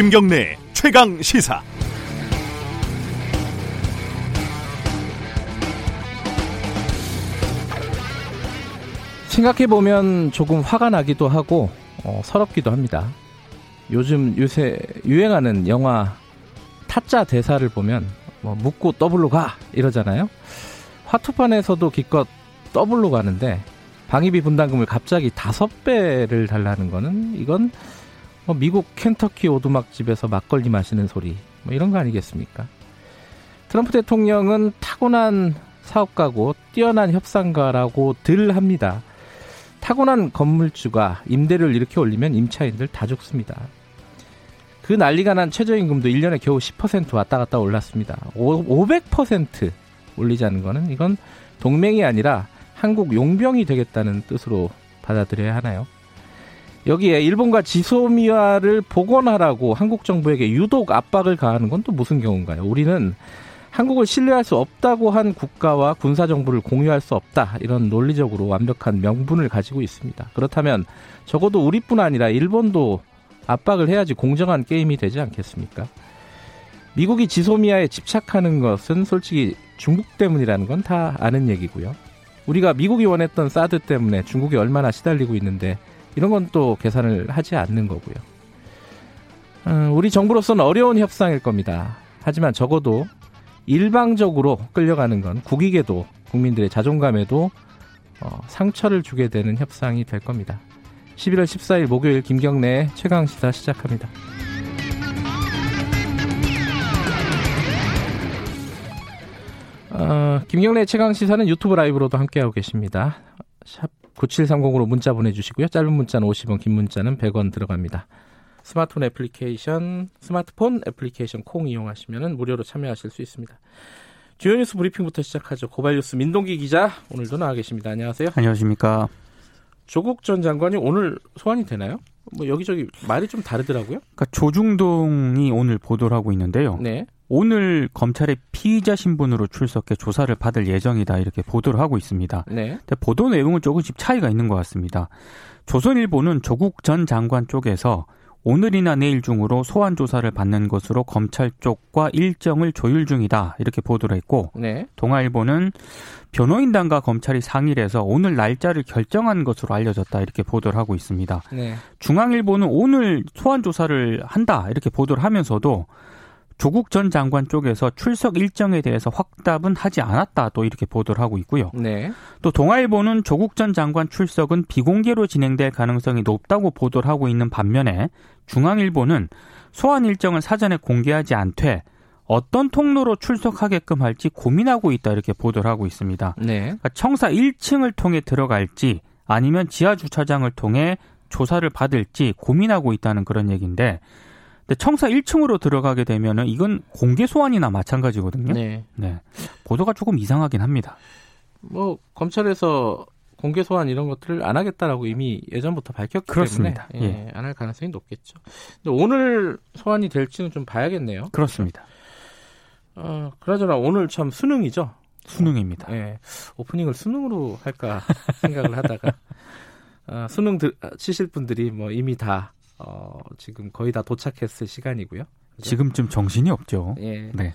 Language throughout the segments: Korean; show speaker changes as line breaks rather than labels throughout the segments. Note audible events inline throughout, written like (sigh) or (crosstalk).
김경래 최강 시사.
생각해 보면 조금 화가 나기도 하고 어, 서럽기도 합니다. 요즘 요새 유행하는 영화 타짜 대사를 보면 뭐 묻고 더블로 가 이러잖아요. 화투판에서도 기껏 더블로 가는데 방위비 분담금을 갑자기 다섯 배를 달라는 거는 이건 뭐 미국 켄터키 오두막집에서 막걸리 마시는 소리 뭐 이런 거 아니겠습니까? 트럼프 대통령은 타고난 사업가고 뛰어난 협상가라고 들 합니다. 타고난 건물주가 임대료를 이렇게 올리면 임차인들 다 죽습니다. 그 난리가 난 최저임금도 1년에 겨우 10% 왔다 갔다 올랐습니다. 500% 올리자는 거는 이건 동맹이 아니라 한국 용병이 되겠다는 뜻으로 받아들여야 하나요? 여기에 일본과 지소미아를 복원하라고 한국 정부에게 유독 압박을 가하는 건 또 무슨 경우인가요? 우리는 한국을 신뢰할 수 없다고 한 국가와 군사 정보를 공유할 수 없다. 이런 논리적으로 완벽한 명분을 가지고 있습니다. 그렇다면 적어도 우리뿐 아니라 일본도 압박을 해야지 공정한 게임이 되지 않겠습니까? 미국이 지소미아에 집착하는 것은 솔직히 중국 때문이라는 건 다 아는 얘기고요. 우리가 미국이 원했던 사드 때문에 중국이 얼마나 시달리고 있는데 이런 건 또 계산을 하지 않는 거고요. 음, 우리 정부로서는 어려운 협상일 겁니다. 하지만 적어도 일방적으로 끌려가는 건 국익에도 국민들의 자존감에도 어, 상처를 주게 되는 협상이 될 겁니다. 11월 14일 목요일 김경래 최강 시사 시작합니다. 어, 김경래 최강 시사는 유튜브 라이브로도 함께하고 계십니다. 샵 9730으로 문자 보내주시고요. 짧은 문자는 50원, 긴 문자는 100원 들어갑니다. 스마트폰 애플리케이션, 스마트폰 애플리케이션 콩 이용하시면 무료로 참여하실 수 있습니다. 주요 뉴스 브리핑부터 시작하죠. 고발뉴스 민동기 기자 오늘도 나와 계십니다. 안녕하세요.
안녕하십니까.
조국 전 장관이 오늘 소환이 되나요? 뭐 여기저기 말이 좀 다르더라고요.
그러니까 조중동이 오늘 보도를 하고 있는데요.
네.
오늘 검찰의 피의자 신분으로 출석해 조사를 받을 예정이다 이렇게 보도를 하고 있습니다.
네.
근데 보도 내용은 조금씩 차이가 있는 것 같습니다. 조선일보는 조국 전 장관 쪽에서 오늘이나 내일 중으로 소환 조사를 받는 것으로 검찰 쪽과 일정을 조율 중이다 이렇게 보도를 했고
네.
동아일보는 변호인단과 검찰이 상의를 해서 오늘 날짜를 결정한 것으로 알려졌다 이렇게 보도를 하고 있습니다.
네.
중앙일보는 오늘 소환 조사를 한다 이렇게 보도를 하면서도 조국 전 장관 쪽에서 출석 일정에 대해서 확답은 하지 않았다 또 이렇게 보도를 하고 있고요.
네.
또 동아일보는 조국 전 장관 출석은 비공개로 진행될 가능성이 높다고 보도를 하고 있는 반면에 중앙일보는 소환 일정을 사전에 공개하지 않되 어떤 통로로 출석하게끔 할지 고민하고 있다 이렇게 보도를 하고 있습니다.
네.
그러니까 청사 1층을 통해 들어갈지 아니면 지하 주차장을 통해 조사를 받을지 고민하고 있다는 그런 얘기인데 근데 청사 1층으로 들어가게 되면은 이건 공개 소환이나 마찬가지거든요.
네.
네. 보도가 조금 이상하긴 합니다.
뭐 검찰에서 공개 소환 이런 것들을 안 하겠다라고 이미 예전부터 밝혔기
그렇습니다.
때문에 예, 안할 가능성이 높겠죠. 근데 오늘 소환이 될지는 좀 봐야겠네요.
그렇습니다.
어, 그나저나 오늘 참 수능이죠.
수능입니다.
예. 오프닝을 수능으로 할까 생각을 하다가 어, (laughs) 수능 들, 치실 분들이 뭐 이미 다 어, 지금 거의 다 도착했을 시간이고요.
지금쯤 정신이 없죠.
예.
네.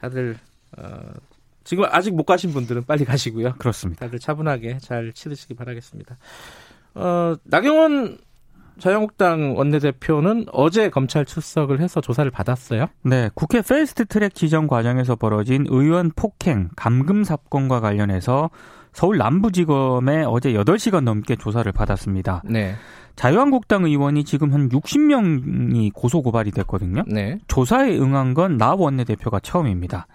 다들 어, 지금 아직 못 가신 분들은 빨리 가시고요.
그렇습니다.
다들 차분하게 잘 치르시기 바라겠습니다. 어, 나경원 자유한국당 원내대표는 어제 검찰 출석을 해서 조사를 받았어요.
네, 국회 패스트 트랙 지정 과정에서 벌어진 의원 폭행, 감금 사건과 관련해서 서울 남부지검에 어제 8시간 넘게 조사를 받았습니다.
네.
자유한국당 의원이 지금 한 60명이 고소 고발이 됐거든요.
네.
조사에 응한 건 나 원내대표가 처음입니다.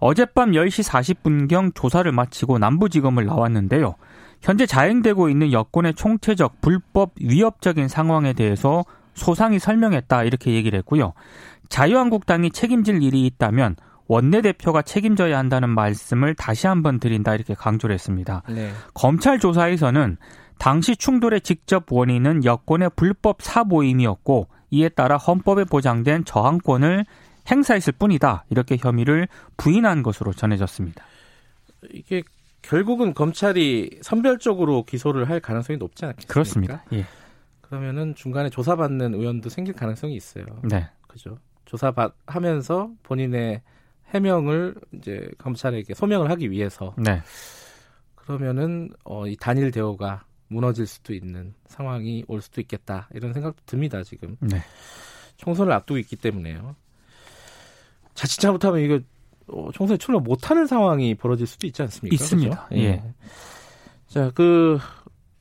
어젯밤 10시 40분경 조사를 마치고 남부지검을 나왔는데요. 현재 자행되고 있는 여권의 총체적 불법 위협적인 상황에 대해서 소상히 설명했다 이렇게 얘기를 했고요. 자유한국당이 책임질 일이 있다면 원내대표가 책임져야 한다는 말씀을 다시 한번 드린다 이렇게 강조를 했습니다.
네.
검찰 조사에서는 당시 충돌의 직접 원인은 여권의 불법 사모임이었고 이에 따라 헌법에 보장된 저항권을 행사했을 뿐이다. 이렇게 혐의를 부인한 것으로 전해졌습니다.
이게 결국은 검찰이 선별적으로 기소를 할 가능성이 높지 않겠습니까?
그렇습니다. 예.
그러면은 중간에 조사받는 의원도 생길 가능성이 있어요.
네.
그죠. 조사하면서 본인의 해명을 이제 검찰에게 소명을 하기 위해서
네.
그러면은 어, 이 단일 대우가 무너질 수도 있는 상황이 올 수도 있겠다 이런 생각도 듭니다 지금
네.
총선을 앞두고 있기 때문에요. 자칫 잘못하면 이거 어, 총선에 출마 못하는 상황이 벌어질 수도 있지 않습니까?
있습니다.
그렇죠?
예.
자, 그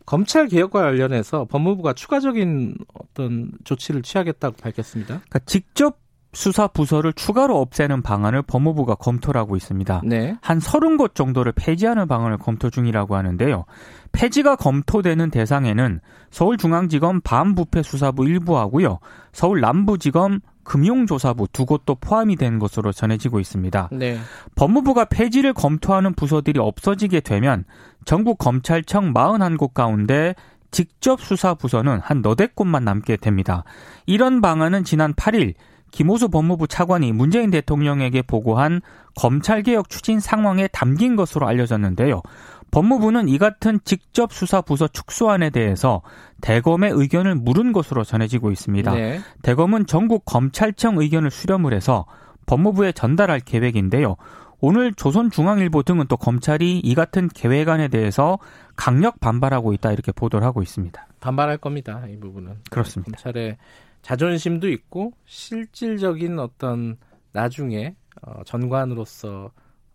검찰 개혁과 관련해서 법무부가 추가적인 어떤 조치를 취하겠다고 밝혔습니다.
그러니까 직접 수사 부서를 추가로 없애는 방안을 법무부가 검토를 하고 있습니다.
네.
한 30곳 정도를 폐지하는 방안을 검토 중이라고 하는데요. 폐지가 검토되는 대상에는 서울중앙지검 반부패수사부 일부하고요. 서울 남부지검 금융조사부 두 곳도 포함이 된 것으로 전해지고 있습니다.
네.
법무부가 폐지를 검토하는 부서들이 없어지게 되면 전국 검찰청 41곳 가운데 직접 수사 부서는 한 너댓 곳만 남게 됩니다. 이런 방안은 지난 8일 김호수 법무부 차관이 문재인 대통령에게 보고한 검찰개혁 추진 상황에 담긴 것으로 알려졌는데요. 법무부는 이 같은 직접 수사 부서 축소안에 대해서 대검의 의견을 물은 것으로 전해지고 있습니다.
네.
대검은 전국 검찰청 의견을 수렴을 해서 법무부에 전달할 계획인데요. 오늘 조선중앙일보 등은 또 검찰이 이 같은 계획안에 대해서 강력 반발하고 있다 이렇게 보도를 하고 있습니다.
반발할 겁니다. 이 부분은.
그렇습니다.
검찰의 자존심도 있고 실질적인 어떤 나중에 어, 전관으로서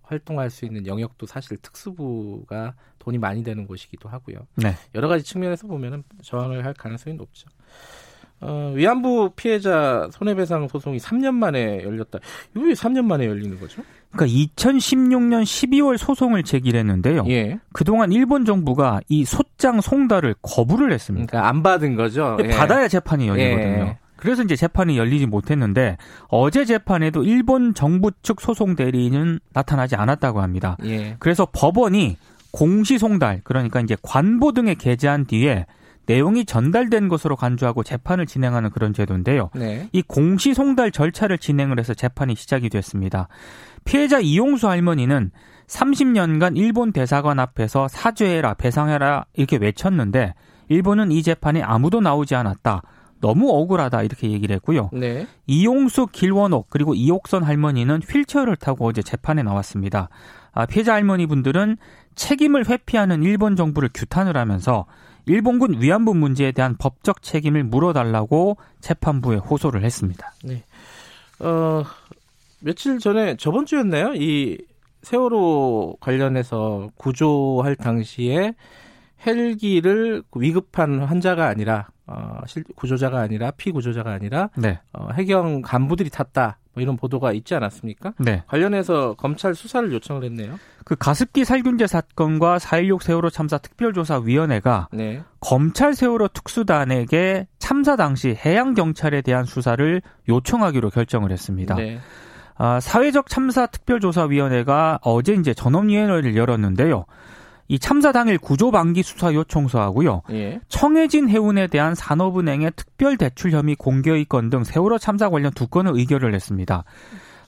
활동할 수 있는 영역도 사실 특수부가 돈이 많이 되는 곳이기도 하고요.
네.
여러 가지 측면에서 보면은 저항을 할 가능성이 높죠. 어, 위안부 피해자 손해배상 소송이 3년 만에 열렸다. 왜 3년 만에 열리는 거죠?
그러니까 2016년 12월 소송을 제기했는데요.
예.
그동안 일본 정부가 이 소장 송달을 거부를 했습니다.
그러니까 안 받은 거죠. 예.
받아야 재판이 열리거든요.
예.
그래서 이제 재판이 열리지 못했는데 어제 재판에도 일본 정부 측 소송 대리인은 나타나지 않았다고 합니다.
예.
그래서 법원이 공시 송달 그러니까 이제 관보 등에 게재한 뒤에 내용이 전달된 것으로 간주하고 재판을 진행하는 그런 제도인데요.
네.
이 공시 송달 절차를 진행을 해서 재판이 시작이 됐습니다. 피해자 이용수 할머니는 30년간 일본 대사관 앞에서 사죄해라, 배상해라 이렇게 외쳤는데 일본은 이 재판에 아무도 나오지 않았다. 너무 억울하다 이렇게 얘기를 했고요.
네.
이용수, 길원옥 그리고 이옥선 할머니는 휠체어를 타고 어제 재판에 나왔습니다. 아, 피해자 할머니 분들은 책임을 회피하는 일본 정부를 규탄을 하면서 일본군 위안부 문제에 대한 법적 책임을 물어달라고 재판부에 호소를 했습니다.
어, 며칠 전에 저번 주였나요? 이 세월호 관련해서 구조할 당시에 헬기를 위급한 환자가 아니라 어, 실, 구조자가 아니라 피구조자가 아니라
네.
어, 해경 간부들이 탔다. 뭐 이런 보도가 있지 않았습니까?
네.
관련해서 검찰 수사를 요청을 했네요.
그 가습기 살균제 사건과 4.16 세월호 참사 특별조사위원회가
네.
검찰 세월호 특수단에게 참사 당시 해양 경찰에 대한 수사를 요청하기로 결정을 했습니다.
네.
아, 사회적 참사 특별조사위원회가 어제 이제 전원위원회를 열었는데요. 이 참사 당일 구조 방기 수사 요청서하고요.
예.
청해진 해운에 대한 산업은행의 특별 대출 혐의 공개 의 건 등 세월호 참사 관련 두 건을 의결을 했습니다.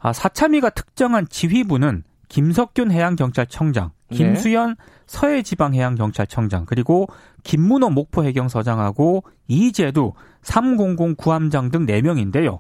아, 사참위가 특정한 지휘부는 김석균 해양경찰청장,
네.
김수현 서해지방해양경찰청장, 그리고 김문호 목포 해경서장하고 이재두 300 구함장 등 4명인데요.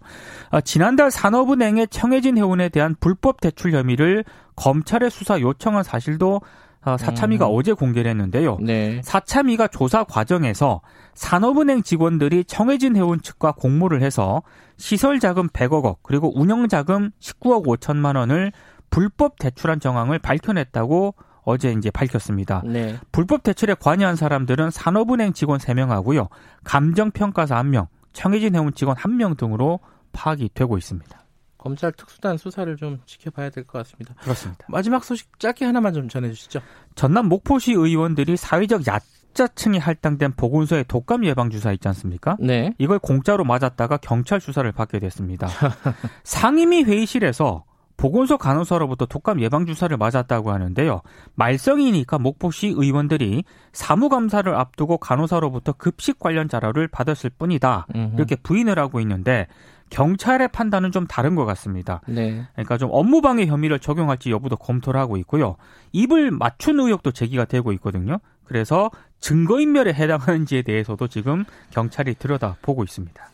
아, 지난달 산업은행의 청해진 해운에 대한 불법 대출 혐의를 검찰에 수사 요청한 사실도 아, 사참위가
음.
어제 공개를 했는데요.
네.
사참위가 조사 과정에서 산업은행 직원들이 청해진 해운 측과 공모를 해서 시설 자금 100억 원 그리고 운영 자금 19억 5천만 원을 불법 대출한 정황을 밝혀냈다고 어제 이제 밝혔습니다.
네.
불법 대출에 관여한 사람들은 산업은행 직원 3명하고요. 감정평가사 1명, 청해진 해운 직원 1명 등으로 파악이 되고 있습니다.
검찰 특수단 수사를 좀 지켜봐야 될 것 같습니다.
그렇습니다.
마지막 소식 짧게 하나만 좀 전해주시죠.
전남 목포시 의원들이 사회적 약자층이 할당된 보건소의 독감 예방 주사 있지 않습니까?
네.
이걸 공짜로 맞았다가 경찰 수사를 받게 됐습니다. (laughs) 상임위 회의실에서 보건소 간호사로부터 독감 예방 주사를 맞았다고 하는데요. 말썽이니까 목포시 의원들이 사무감사를 앞두고 간호사로부터 급식 관련 자료를 받았을 뿐이다.
음흠.
이렇게 부인을 하고 있는데 경찰의 판단은 좀 다른 것 같습니다.
네.
그러니까 좀 업무방해 혐의를 적용할지 여부도 검토를 하고 있고요. 입을 맞춘 의혹도 제기가 되고 있거든요. 그래서 증거인멸에 해당하는지에 대해서도 지금 경찰이 들여다보고 있습니다.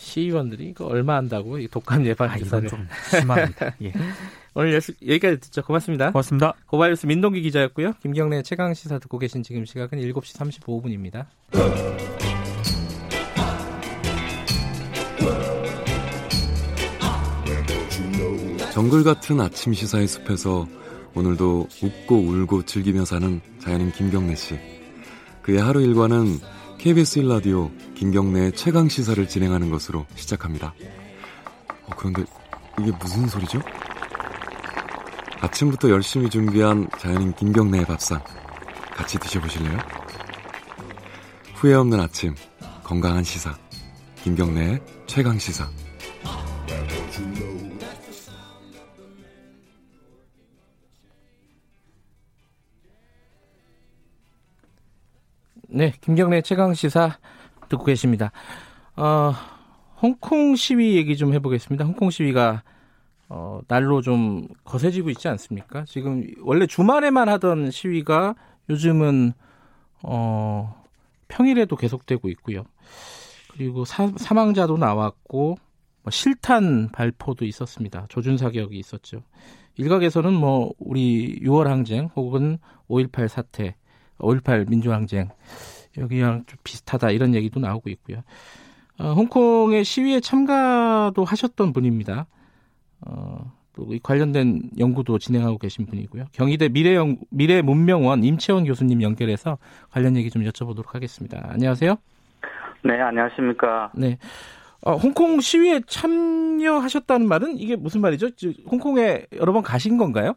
시의원들이 이거 얼마 한다고 이 독감 예방
아,
기사를
이건 좀 심합니다. 예. (laughs)
오늘 여기까지 듣죠. 고맙습니다.
고맙습니다.
고발뉴스 민동기 기자였고요. 김경래 최강 시사 듣고 계신 지금 시각은 7시 35분입니다.
정글 같은 아침 시사의 숲에서 오늘도 웃고 울고 즐기며 사는 자연인 김경래 씨. 그의 하루 일과는 KBS 1라디오 김경래의 최강 시사를 진행하는 것으로 시작합니다. 어, 그런데 이게 무슨 소리죠? 아침부터 열심히 준비한 자연인 김경래의 밥상 같이 드셔보실래요? 후회 없는 아침 건강한 시사 김경래의 최강 시사
네, 김경래 최강 시사 듣고 계십니다. 어, 홍콩 시위 얘기 좀 해보겠습니다. 홍콩 시위가 어, 날로 좀 거세지고 있지 않습니까? 지금 원래 주말에만 하던 시위가 요즘은 어, 평일에도 계속되고 있고요. 그리고 사, 사망자도 나왔고 뭐 실탄 발포도 있었습니다. 조준 사격이 있었죠. 일각에서는 뭐 우리 6월 항쟁 혹은 5.18 사태 5.18 민주항쟁 여기랑 좀 비슷하다 이런 얘기도 나오고 있고요. 어, 홍콩의 시위에 참가도 하셨던 분입니다. 어, 또 관련된 연구도 진행하고 계신 분이고요. 경희대 미래연, 미래 문명원 임채원 교수님 연결해서 관련 얘기 좀 여쭤보도록 하겠습니다. 안녕하세요.
네, 안녕하십니까.
네. 어, 홍콩 시위에 참여하셨다는 말은 이게 무슨 말이죠? 홍콩에 여러 번 가신 건가요?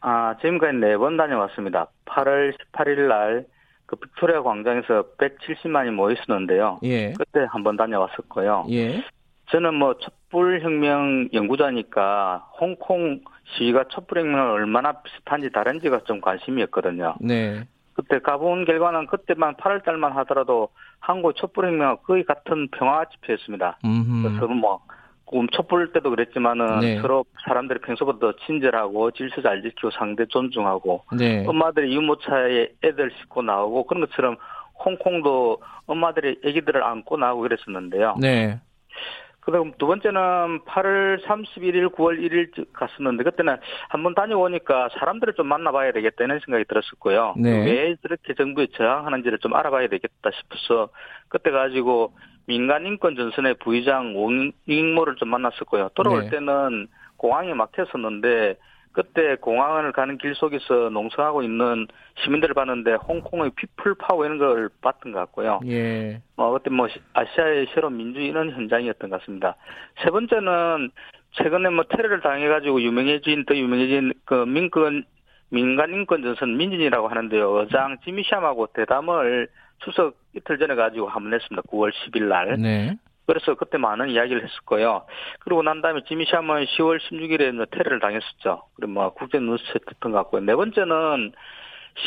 아, 지금까지 네 번 다녀왔습니다. 8월 18일 날, 그 빅토리아 광장에서 170만이 모였었는데요.
예.
그때 한 번 다녀왔었고요.
예.
저는 뭐 촛불혁명 연구자니까 홍콩 시위가 촛불혁명을 얼마나 비슷한지 다른지가 좀 관심이었거든요.
네.
그때 가본 결과는 그때만 8월 달만 하더라도 한국 촛불혁명과 거의 같은 평화 집회였습니다. 그래서 뭐 촛불 때도 그랬지만은
네.
서로 사람들이 평소보다 친절하고 질서 잘 지키고 상대 존중하고
네.
엄마들이 유모차에 애들 싣고 나오고 그런 것처럼 홍콩도 엄마들이 아기들을 안고 나오고 그랬었는데요.
네.
그다음 두 번째는 8월 31일, 9월 1일 갔었는데 그때는 한번 다녀오니까 사람들을 좀 만나봐야 되겠다 이런 생각이 들었었고요.
네.
왜 저렇게 정부에 저항하는지를 좀 알아봐야 되겠다 싶어서 그때 가지고 민간인권 전선의 부의장 옹익모를 좀 만났었고요. 돌아올
네.
때는 공항이 막혔었는데 그때 공항을 가는 길 속에서 농성하고 있는 시민들을 봤는데 홍콩의 people power 이런 걸 봤던 것 같고요.
예.
어, 그때 뭐 시- 아시아의 새로운 이런 현장이었던 것 같습니다. 세 번째는 최근에 뭐 테러를 당해가지고 유명해진 더 유명해진 그 민권 민간 인권 전선 민진이라고 하는데요. 의장 지미샴하고 대담을 추석 이틀 전에 가지고 한번 했습니다. 9월 10일 날.
네.
그래서 그때 많은 이야기를 했었고요. 그리고 난 다음에 지미샴은 10월 16일에 테러를 당했었죠. 그리고 뭐 국제 뉴스에 됐던 것 같고요. 네 번째는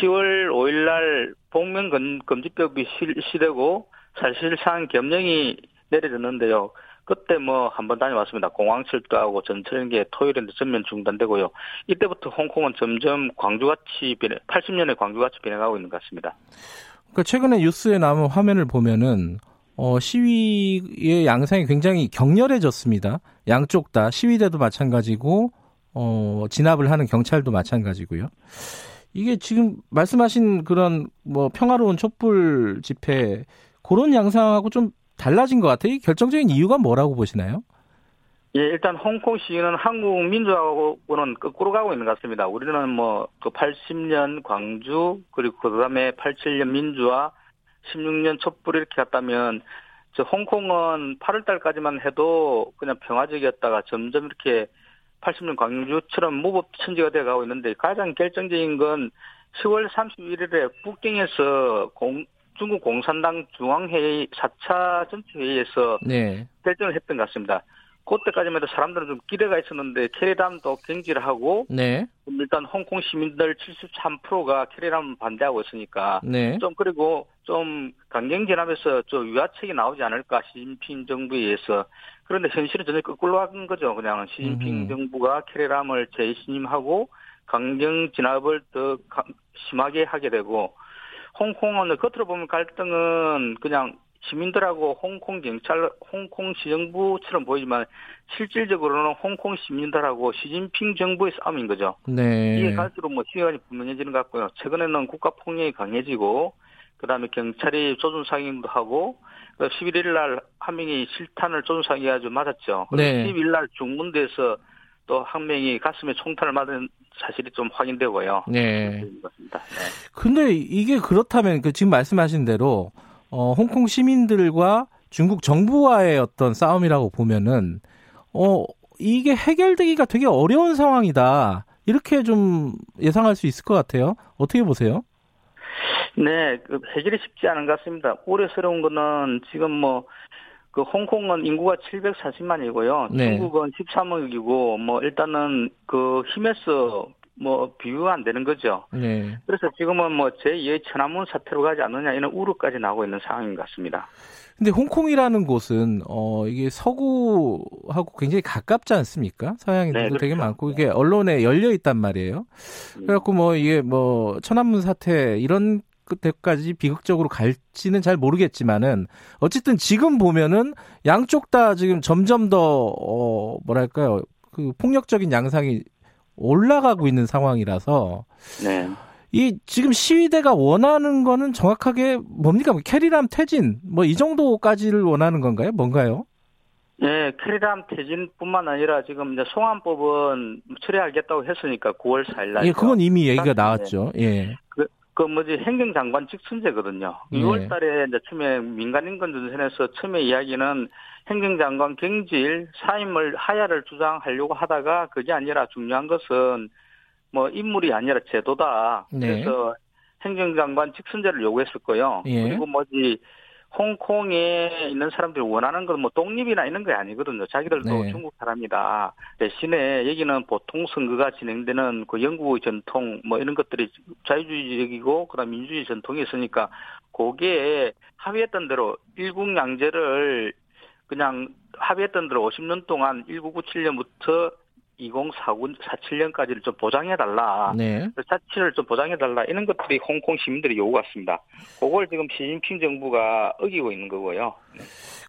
10월 5일 날 복면 금- 금지법이 실- 시되고 사실상 겸령이 내려졌는데요. 그때 뭐 한번 다녀왔습니다. 공항 철도하고 전철 게 토요일에 전면 중단되고요. 이때부터 홍콩은 점점 광주같이 변해, 80년의 광주같이 변해가고 있는 것 같습니다.
그러니까 최근에 뉴스에 나온 화면을 보면은 어, 시위의 양상이 굉장히 격렬해졌습니다. 양쪽 다 시위대도 마찬가지고 어, 진압을 하는 경찰도 마찬가지고요. 이게 지금 말씀하신 그런 뭐 평화로운 촛불 집회 그런 양상하고 좀 달라진 것 같아요. 이 결정적인 이유가 뭐라고 보시나요?
예, 일단 홍콩 시위는 한국 민주하고는 거꾸로 가고 있는 것 같습니다. 우리는 뭐 그 80년 광주 그리고 그다음에 87년 민주화 16년 촛불 이렇게 갔다면 저 홍콩은 8월 달까지만 해도 그냥 평화적이었다가 점점 이렇게 80년 광주처럼 무법천지가 되어 가고 있는데 가장 결정적인 건 10월 31일에 북경에서 공- 중국 공산당 중앙회의 4차 전체회의에서
네.
결정을 했던 것 같습니다. 그때까지만 해도 사람들은 좀 기대가 있었는데 캐리담도 경질을 하고
네.
일단 홍콩 시민들 73%가 캐리담 반대하고 있으니까
네.
좀 그리고 좀 강경진압에서 좀 유화책이 나오지 않을까 시진핑 정부에 의해서 그런데 현실은 전혀 거꾸로 한 거죠. 그냥 시진핑
음흠.
정부가 캐리람을 재신임하고 강경 진압을 더 강- 심하게 하게 되고 홍콩은 겉으로 보면 갈등은 그냥 시민들하고 홍콩 경찰, 홍콩 시정부처럼 보이지만 실질적으로는 홍콩 시민들하고 시진핑 정부의 싸움인 거죠.
네.
이게 갈수록 뭐 시간이 분명해지는 것 같고요. 최근에는 국가 폭력이 강해지고 그다음에 경찰이 조준 사격도 하고 11일 날 한 명이 실탄을 조준 사격해가지고 맞았죠.
네.
12일 날 중문대에서 또한 명이 가슴에 총탄을 맞은 사실이 좀 확인되고요.
네.
그렇습니다. 네.
근데 이게 그렇다면 그 지금 말씀하신 대로 어, 홍콩 시민들과 중국 정부와의 어떤 싸움이라고 보면은 어 이게 해결되기가 되게 어려운 상황이다. 이렇게 좀 예상할 수 있을 것 같아요. 어떻게 보세요?
네, 그 해결이 쉽지 않은 것 같습니다. 우려스러운 거는 지금 뭐, 그 홍콩은 인구가 740만이고요.
네.
중국은 13억이고, 뭐, 일단은 그 힘에서 뭐, 비교가 안 되는 거죠.
네.
그래서 지금은 뭐, 제2의 천안문 사태로 가지 않느냐, 이런 우려까지 나오고 있는 상황인 것 같습니다.
근데 홍콩이라는 곳은 어 이게 서구하고 굉장히 가깝지 않습니까? 서양인들도
네,
되게
그렇죠.
많고 이게 언론에 열려 있단 말이에요. 그래갖고 뭐 이게 뭐 천안문 사태 이런 때까지 비극적으로 갈지는 잘 모르겠지만은 어쨌든 지금 보면은 양쪽 다 지금 점점 더 어 뭐랄까요 그 폭력적인 양상이 올라가고 있는 상황이라서
네.
이 지금 시위대가 원하는 거는 정확하게 뭡니까? 뭐 캐리람 퇴진 뭐 이 정도까지를 원하는 건가요? 뭔가요?
네, 캐리람 퇴진뿐만 아니라 지금 이제 송환법은 처리하겠다고 했으니까 9월 4일 날.
예, 그건 이미 얘기가
네.
나왔죠. 예.
그 뭐지 행정장관 직선제거든요.
네.
6월 달에 이제 처음에 민간인권 전선에서 처음에 이야기는 행정장관 경질 사임을 하야를 주장하려고 하다가 그게 아니라 중요한 것은 뭐 인물이 아니라 제도다.
네.
그래서 행정장관 직선제를 요구했었고요.
예.
그리고 뭐지 홍콩에 있는 사람들이 원하는 건 뭐 독립이나 이런 게 아니거든요. 자기들도
네.
중국 사람이다. 대신에 여기는 보통 선거가 진행되는 그 영국의 전통 뭐 이런 것들이 자유주의적이고 그다음 민주주의 전통이 있으니까 거기에 합의했던 대로 일국양제를 그냥 합의했던 대로 50년 동안 1997년부터 2049, 47년까지를 좀 보장해달라.
네.
자치를 좀 보장해달라. 이런 것들이 홍콩 시민들의 요구 같습니다. 그걸 지금 시진핑 정부가 어기고 있는 거고요.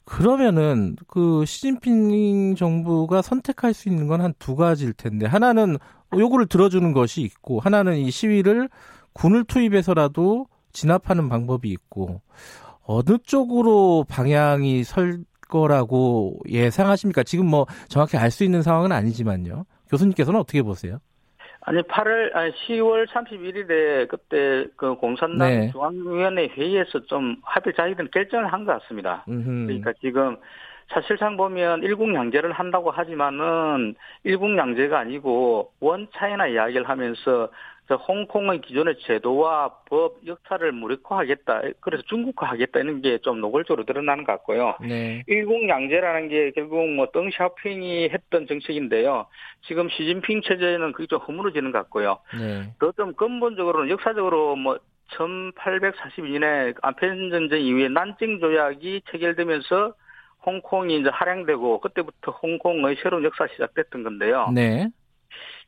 그러면은 그 시진핑 정부가 선택할 수 있는 건 한 두 가지일 텐데 하나는 요구를 들어주는 것이 있고 하나는 이 시위를 군을 투입해서라도 진압하는 방법이 있고 어느 쪽으로 방향이 설 거라고 예상하십니까? 지금 뭐 정확히 알 수 있는 상황은 아니지만요. 교수님께서는 어떻게 보세요?
아니 8월 아니 10월 31일에 그때 그 공산당
네.
중앙위원회 회의에서 좀 합의 자기들은 결정을 한 것 같습니다.
음흠.
그러니까 지금 사실상 보면 일국 양제를 한다고 하지만은 일국 양제가 아니고 원 차이나 이야기를 하면서 저 홍콩의 기존의 제도와 법 역사를 무력화하겠다. 그래서 중국화하겠다 이런 게 좀 노골적으로 드러나는 것 같고요.
네.
일국양제라는 게 결국 뭐 덩샤오핑이 했던 정책인데요. 지금 시진핑 체제는 그게 좀 허물어지는 것 같고요.
네.
더좀 근본적으로는 역사적으로 뭐 1842년에 아펜 전쟁 이후에 난징 조약이 체결되면서 홍콩이 이제 할양되고 그때부터 홍콩의 새로운 역사 가 시작됐던 건데요.
네.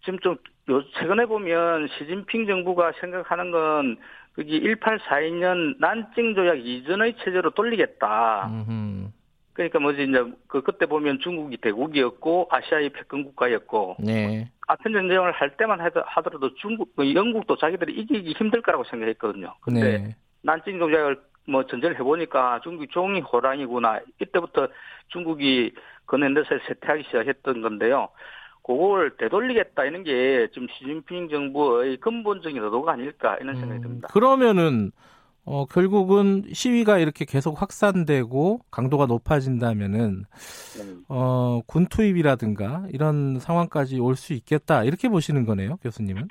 지금 좀 요, 최근에 보면 시진핑 정부가 생각하는 건 그게 1842년 난징 조약 이전의 체제로 돌리겠다.
음흠.
그러니까 뭐지 이제 그 그때 보면 중국이 대국이었고 아시아의 패권 국가였고
네.
아편 전쟁을 할 때만 하더- 하더라도 중국, 그 영국도 자기들이 이기기 힘들 거라고 생각했거든요. 근데
네.
난징 조약을 뭐 전쟁을 해보니까 중국이 종이 호랑이구나. 이때부터 중국이 근현대사에 쇠퇴하기 시작했던 건데요. 그걸 되돌리겠다 이런 게 지금 시진핑 정부의 근본적인 의도가 아닐까 이런 생각이
음,
듭니다.
그러면은 어 결국은 시위가 이렇게 계속 확산되고 강도가 높아진다면은
음.
어, 군 투입이라든가 이런 상황까지 올 수 있겠다 이렇게 보시는 거네요, 교수님은.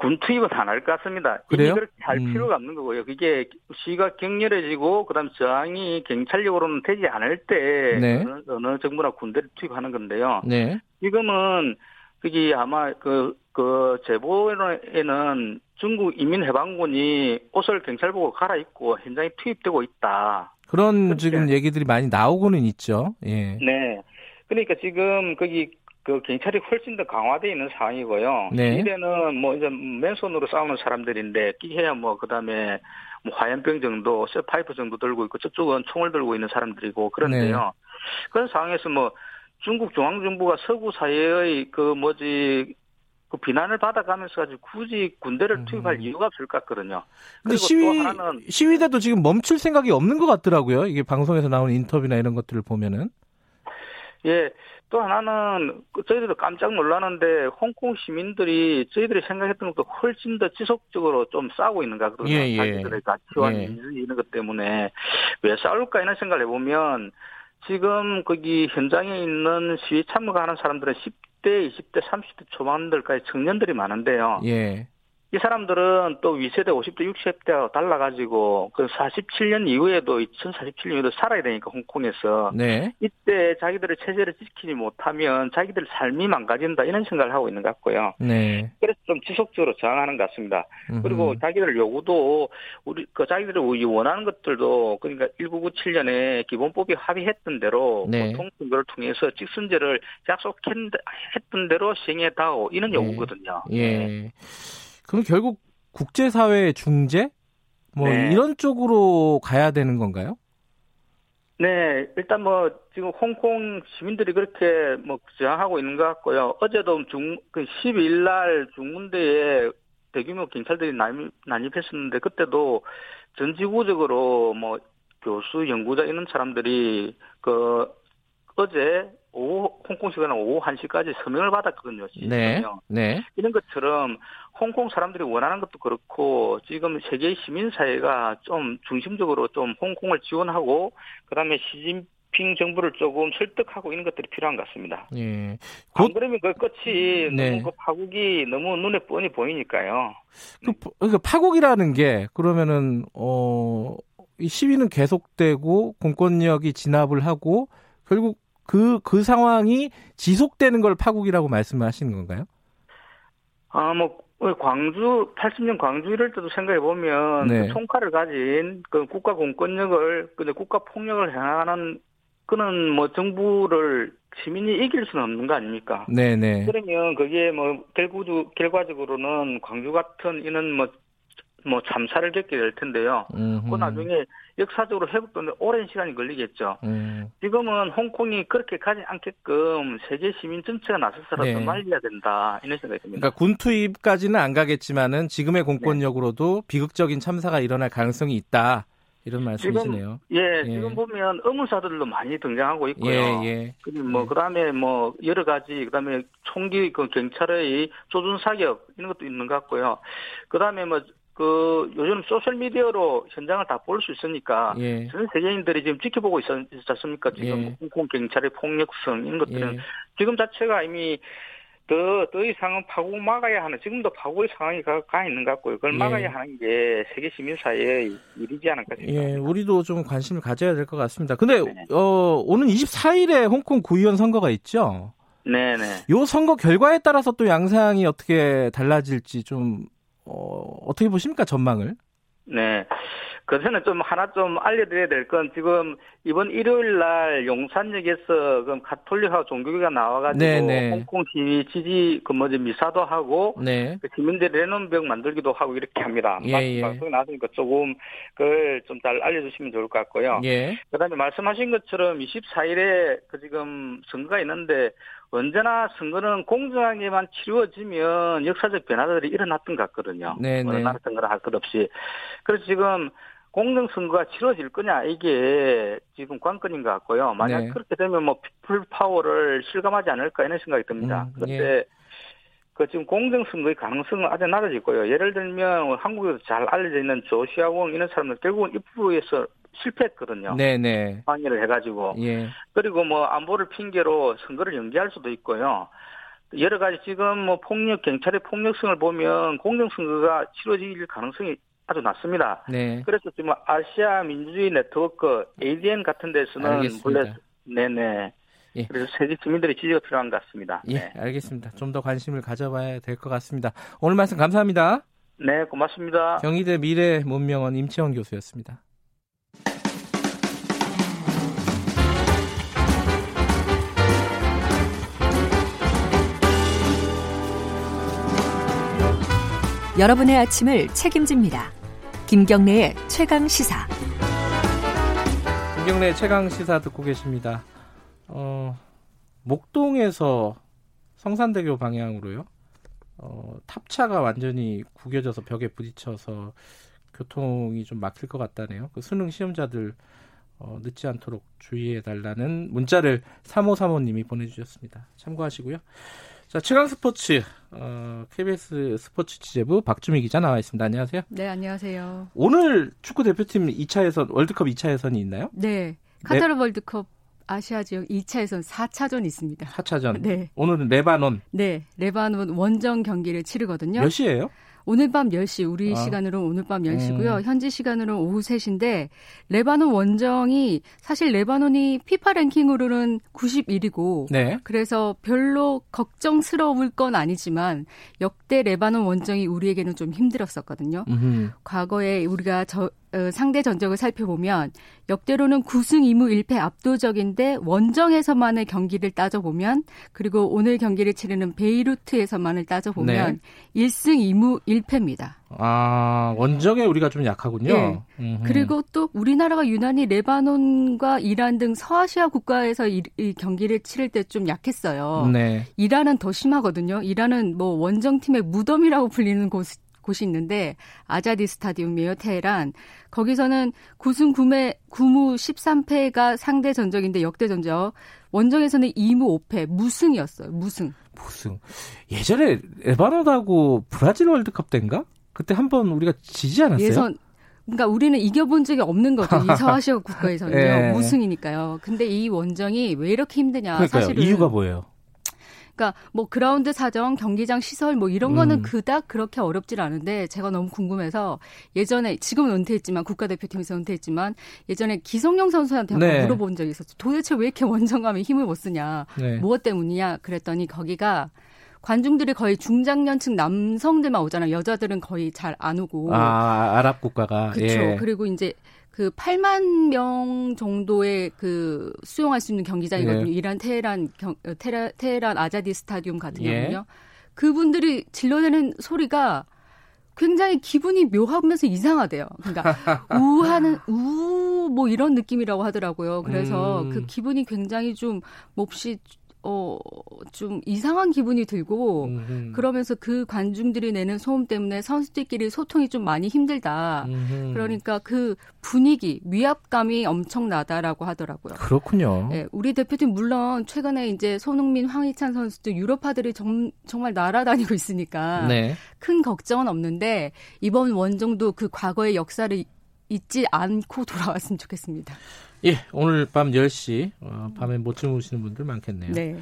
군 투입은 안 할 것 같습니다.
그래요?
그렇게 할
음.
필요가 없는 거고요. 그게 시가 격렬해지고 그다음 저항이 경찰력으로는 되지 않을 때
네.
어느, 어느 정부나 군대를 투입하는 건데요.
네.
지금은 그게 아마 그, 그 제보에는 중국 인민해방군이 옷을 경찰복으로 갈아입고 현장에 투입되고 있다.
그런
그렇죠.
지금 얘기들이 많이 나오고는 있죠. 예.
네. 그러니까 지금 거기 그 경찰이 훨씬 더 강화되어 있는 상황이고요.
네.
이래는 뭐 이제 맨손으로 싸우는 사람들인데 끼해야 뭐 그다음에 뭐 화염병 정도, 쇠파이프 정도 들고 있고 저쪽은 총을 들고 있는 사람들이고 그런데요.
네.
그런 상황에서 뭐 중국 중앙정부가 서구 사회의 그 뭐지 그 비난을 받아가면서 가지고 굳이 군대를
음.
투입할 이유가 없을 것 같거든요.
근데 시위
또 하나는
시위대도 지금 멈출 생각이 없는 것 같더라고요. 이게 방송에서 나오는 인터뷰나 이런 것들을 보면은.
예, 또 하나는 그 저희들도 깜짝 놀라는데 홍콩 시민들이 저희들이 생각했던 것도 훨씬 더 지속적으로 좀 싸우고 있는 것 같거든요.
예, 예.
자기들의 가치와
예.
민주주의 이런 것 때문에 왜 싸울까 이런 생각을 해보면 지금 거기 현장에 있는 시위 참가하는 사람들은 10대, 20대, 30대 초반들까지 청년들이 많은데요.
예.
이 사람들은 또 위세대 50대, 60대하고 달라가지고 그 47년 이후에도 2047년 이후에도 살아야 되니까 홍콩에서
네.
이때 자기들의 체제를 지키지 못하면 자기들 삶이 망가진다 이런 생각을 하고 있는 것 같고요.
네.
그래서 좀 지속적으로 저항하는 것 같습니다. 그리고
음흠.
자기들 요구도 우리 그 자기들이 원하는 것들도 그러니까 1997년에 기본법이 합의했던 대로
네.
보통 선거를 통해서 직선제를 약속했던 대로 시행해다오 이런
네.
요구거든요.
예. 그럼 결국 국제사회의 중재? 뭐
네.
이런 쪽으로 가야 되는 건가요?
네, 일단 뭐 지금 홍콩 시민들이 그렇게 뭐 저항하고 있는 것 같고요. 어제도 중, 그 12일 날 중문대에 대규모 경찰들이 난입, 난입했었는데 그때도 전 지구적으로 뭐 교수, 연구자 이런 사람들이 그 어제 오후 홍콩 시간 오후 1시까지 서명을 받았거든요.
네.
서명.
네.
이런 것처럼 홍콩 사람들이 원하는 것도 그렇고 지금 세계 시민 사회가 좀 중심적으로 좀 홍콩을 지원하고 그다음에 시진 핑 정부를 조금 설득하고 이런 것들이 필요한 것 같습니다.
예.
안
곧-
그러면 그 끝이
네.
너무 그 파국이 너무 눈에 뻔히 보이니까요.
그, 파- 그러니까 파국이라는 게 그러면은 어, 이 시위는 계속되고 공권력이 진압을 하고 결국 그, 그 상황이 지속되는 걸 파국이라고 말씀을 하시는 건가요?
아, 뭐, 광주, 80년 광주 이럴 때도 생각해 보면,
네.
그 총칼을 가진 그 국가 공권력을, 근데 국가 폭력을 행하는, 그는 뭐 정부를 시민이 이길 수는 없는 거 아닙니까?
네네.
그러면 그게 뭐, 결국, 결과적으로는 광주 같은 이런 뭐, 뭐 참사를 겪게 될 텐데요. 그 나중에 역사적으로 회복되는 오랜 시간이 걸리겠죠.
음,
지금은 홍콩이 그렇게 가지 않게끔 세계 시민 전체가 나서서라도
네.
말려야 된다. 이런 생각이 듭니다.
그러니까 군 투입까지는 안 가겠지만은 지금의 공권력으로도 비극적인 참사가 일어날 가능성이 있다. 이런 말씀이시네요.
예,
예.
지금 보면 의무사들도 많이 등장하고 있고요.
예, 예.
그리고 뭐
예.
그다음에 뭐 여러 가지 그다음에 총기 그 경찰의 조준 사격 이런 것도 있는 것 같고요. 그다음에 뭐 그 요즘 소셜 미디어로 현장을 다 볼 수 있으니까
예.
전 세계인들이 지금 지켜보고 있, 있지 않습니까? 지금
예.
홍콩 경찰의 폭력성 이런 것들은
예.
지금 자체가 이미 더, 더 이상은 파고 막아야 하는, 지금도 파고의 상황이 가, 가 있는 것 같고요. 그걸
예.
막아야 하는 게 세계 시민사회의 일이지 않을까 싶습니다.
예, 우리도 좀 관심을 가져야 될 것 같습니다. 근데
네.
어, 오는 24일에 홍콩 구의원 선거가 있죠.
네네.
요 선거 결과에 따라서 또 양상이 어떻게 달라질지 좀 어, 어떻게 보십니까 전망을?
네. 그 전에 좀 하나 좀 알려드려야 될 건 지금 이번 일요일 날 용산역에서 그 가톨릭하고 종교계가 나와가지고
네네.
홍콩 시위 지지 그 뭐지 미사도 하고
네.
그 시민들 레논병 만들기도 하고 이렇게 합니다.
예,
막-
예.
방송에 나왔으니까 조금 그걸 좀 잘 알려주시면 좋을 것 같고요.
예.
그다음에 말씀하신 것처럼 24일에 그 지금 선거가 있는데 언제나 선거는 공정하게만 치루어지면 역사적 변화들이 일어났던 것 같거든요.
네,
어느
네.
나라 선거를 할 것 없이. 그래서 지금 공정 선거가 치러질 거냐 이게 지금 관건인 것 같고요. 만약
네.
그렇게 되면 뭐 피플 파워를 실감하지 않을까 이런 생각이 듭니다.
음,
그런데 그 지금 공정 선거의 가능성은 아주 낮아졌고요. 예를 들면 한국에서 잘 알려져 있는 조시아공 이런 사람들 결국은 입후에서 실패했거든요.
네네.
항의를 해가지고
예.
그리고 뭐 안보를 핑계로 선거를 연기할 수도 있고요. 여러 가지 지금 뭐 폭력 경찰의 폭력성을 보면 공정 선거가 치러질 가능성이 아주 낮습니다.
네.
그래서 지금 아시아 민주주의 네트워크 ADN 같은 데서는
알겠습니다.
원래 네네.
예.
그래서 세계 주민들의 지지가 필요한 것 같습니다.
예,
네.
알겠습니다. 좀 더 관심을 가져봐야 될 것 같습니다. 오늘 말씀 감사합니다.
네, 고맙습니다.
경희대 미래 문명원 임채원 교수였습니다.
여러분의 아침을 책임집니다. 김경래의 최강 시사.
김경래의 최강 시사 듣고 계십니다. 어, 목동에서 성산대교 방향으로요. 어, 탑차가 완전히 구겨져서 벽에 부딪혀서 교통이 좀 막힐 것 같다네요. 그 수능 시험자들 어, 늦지 않도록 주의해 달라는 문자를 3535님이 보내주셨습니다. 참고하시고요. 자, 최강 스포츠 어, KBS 스포츠 취재부 박주미 기자 나와 있습니다. 안녕하세요.
네, 안녕하세요.
오늘 축구 대표팀 2차 예선 월드컵 2차 예선이 있나요?
네, 카타르 네. 월드컵 아시아 지역 2차 예선 4차전이 있습니다.
4차전.
네.
오늘은 레바논.
네, 레바논 원정 경기를 치르거든요.
몇 시예요?
오늘 밤 10시 우리 아. 시간으로 오늘 밤 10시고요. 음. 현지 시간으로 오후 3시인데 레바논 원정이 사실 레바논이 피파 랭킹으로는 91이고 네. 그래서 별로 걱정스러울 건 아니지만 역대 레바논 원정이 우리에게는 좀 힘들었었거든요. 음흠. 과거에 우리가 저 어, 상대 전적을 살펴보면 역대로는 9승 2무 1패 압도적인데 원정에서만의 경기를 따져보면 그리고 오늘 경기를 치르는 베이루트에서만을 따져보면 네. 1승 2무 1패입니다.
아 원정에 우리가 좀 약하군요.
네. 그리고 또 우리나라가 유난히 레바논과 이란 등 서아시아 국가에서 이, 이 경기를 치를 때 좀 약했어요. 네. 이란은 더 심하거든요. 이란은 뭐 원정팀의 무덤이라고 불리는 곳 곳이 있는데 아자디 스타디움이에요. 테헤란. 거기서는 9승 9매 9무 13패가 상대 전적인데 역대 전적. 원정에서는 2무 5패 무승이었어요. 무승.
무승. 예전에 레바논하고 브라질 월드컵 때인가? 그때 한번 우리가 지지 않았어요? 예선
그러니까 우리는 이겨본 적이 없는 거죠. 이 서아시아 (laughs) 국가에서는요. 네. 무승이니까요. 근데 이 원정이 왜 이렇게 힘드냐.
그러니까요. 사실은 이유가 뭐예요?
그러니까 뭐 그라운드 사정, 경기장 시설 뭐 이런 거는 음. 그닥 그렇게 어렵질 않은데 제가 너무 궁금해서 예전에 지금은 은퇴했지만 국가대표팀에서 은퇴했지만 예전에 기성용 선수한테 한번 네. 물어본 적이 있었죠. 도대체 왜 이렇게 (laughs) 원정감에 힘을 못 쓰냐? 네. 무엇 때문이냐? 그랬더니 거기가 관중들이 거의 중장년층 남성들만 오잖아요. 여자들은 거의 잘 안 오고.
아, 아랍 국가가.
그렇죠. 예. 그리고 이제 그 8만 명 정도의 그 수용할 수 있는 경기장이거든요. 예. 이란 테헤란 경, 어, 테라, 테헤란 아자디 스타디움 같은 예. 경우는요. 그분들이 질러내는 소리가 굉장히 기분이 묘하면서 이상하대요. 그러니까 (laughs) 우하는 우 뭐 이런 느낌이라고 하더라고요. 그래서 음. 그 기분이 굉장히 좀 몹시 어, 좀 이상한 기분이 들고, 음흠. 그러면서 그 관중들이 내는 소음 때문에 선수들끼리 소통이 좀 많이 힘들다. 음흠. 그러니까 그 분위기, 위압감이 엄청나다라고 하더라고요.
그렇군요.
네, 우리 대표팀 물론 최근에 이제 손흥민, 황희찬 선수들 유럽파들이 정, 정말 날아다니고 있으니까 네. 큰 걱정은 없는데, 이번 원정도 그 과거의 역사를 잊지 않고 돌아왔으면 좋겠습니다.
예, 오늘 밤 10시 어, 밤에 못 주무시는 분들 많겠네요. 네.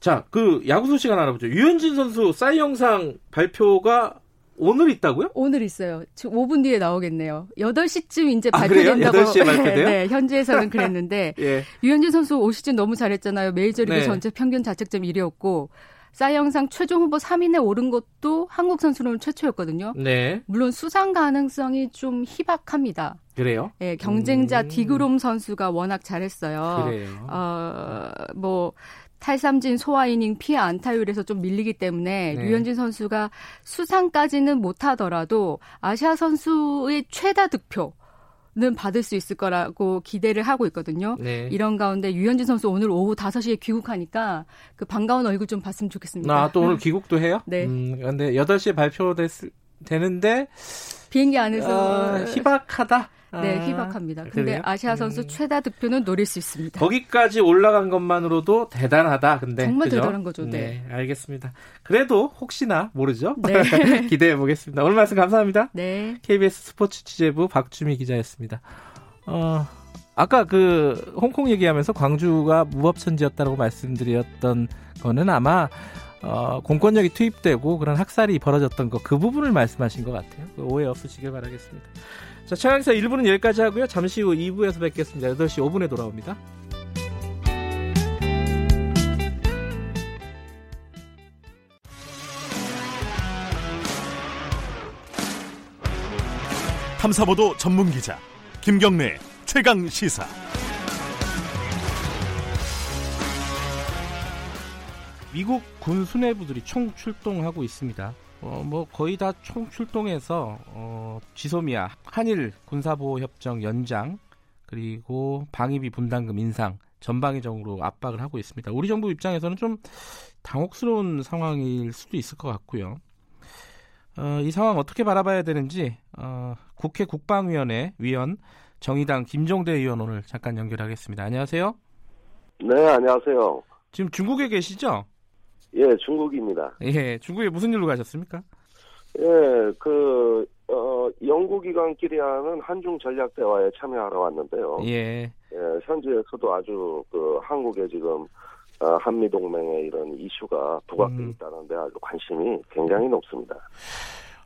자, 그 야구 소식 하나 알아보죠. 유현진 선수 사이 영상 발표가 오늘 있다고요?
오늘 있어요. 5분 뒤에 나오겠네요. 8시쯤 이제 아, 발표된다고.
아, 8시에 발표돼요? (laughs)
네, 현지에서는 그랬는데 (laughs) 예. 유현진 선수 올 시즌 너무 잘했잖아요. 메이저리그 네. 전체 평균 자책점 1위였고 사이 영상 최종 후보 3인에 오른 것도 한국 선수로는 최초였거든요. 네. 물론 수상 가능성이 좀 희박합니다.
그래요?
네, 경쟁자 음. 디그롬 선수가 워낙 잘했어요. 그래요. 어, 뭐 탈삼진 소화 이닝 피해 안타율에서 좀 밀리기 때문에 네. 류현진 선수가 수상까지는 못하더라도 아시아 선수의 최다 득표 는 받을 수 있을 거라고 기대를 하고 있거든요. 네. 이런 가운데 유현진 선수 오늘 오후 5시에 귀국하니까 그 반가운 얼굴 좀 봤으면 좋겠습니다.
아, 또 오늘 귀국도 해요? 네. 음, 근데 8시에 발표됐, 되는데
비행기 안에서
어, 희박하다.
네, 아, 희박합니다. 근데 그래요? 아시아 선수 음. 최다 득표는 노릴 수 있습니다.
거기까지 올라간 것만으로도 대단하다. 근데
정말 그죠? 대단한 거죠. 네.
네. 알겠습니다. 그래도 혹시나 모르죠. 네. (laughs) 기대해 보겠습니다. 오늘 말씀 감사합니다. 네. KBS 스포츠 취재부 박주미 기자였습니다. 어, 아까 그 홍콩 얘기하면서 광주가 무법천지였다고 말씀드렸던 거는 아마 어, 공권력이 투입되고 그런 학살이 벌어졌던 거 그 부분을 말씀하신 것 같아요. 그 오해 없으시길 바라겠습니다. 자, 최강사 1부는 여기까지 하고요. 잠시 후 2부에서 뵙겠습니다. 8시 5분에 돌아옵니다.
탐사보도 전문 기자 김경래 최강 시사.
미국 군 수뇌부들이 총 출동하고 있습니다. 어, 뭐 거의 다 총 출동해서 어, 지소미아 한일 군사보호 협정 연장 그리고 방위비 분담금 인상 전방위적으로 압박을 하고 있습니다. 우리 정부 입장에서는 좀 당혹스러운 상황일 수도 있을 것 같고요. 어, 이 상황 어떻게 바라봐야 되는지 어, 국회 국방위원회 위원 정의당 김종대 의원 오늘 잠깐 연결하겠습니다. 안녕하세요.
네, 안녕하세요.
지금 중국에 계시죠?
예, 중국입니다.
예, 중국에 무슨 일로 가셨습니까?
예, 그, 어, 연구기관끼리 하는 한중 전략 대화에 참여하러 왔는데요.
예.
예, 현지에서도 아주 그 한국에 지금 어, 한미 동맹의 이런 이슈가 부각되어
음.
있다는데 아주 관심이 굉장히 높습니다.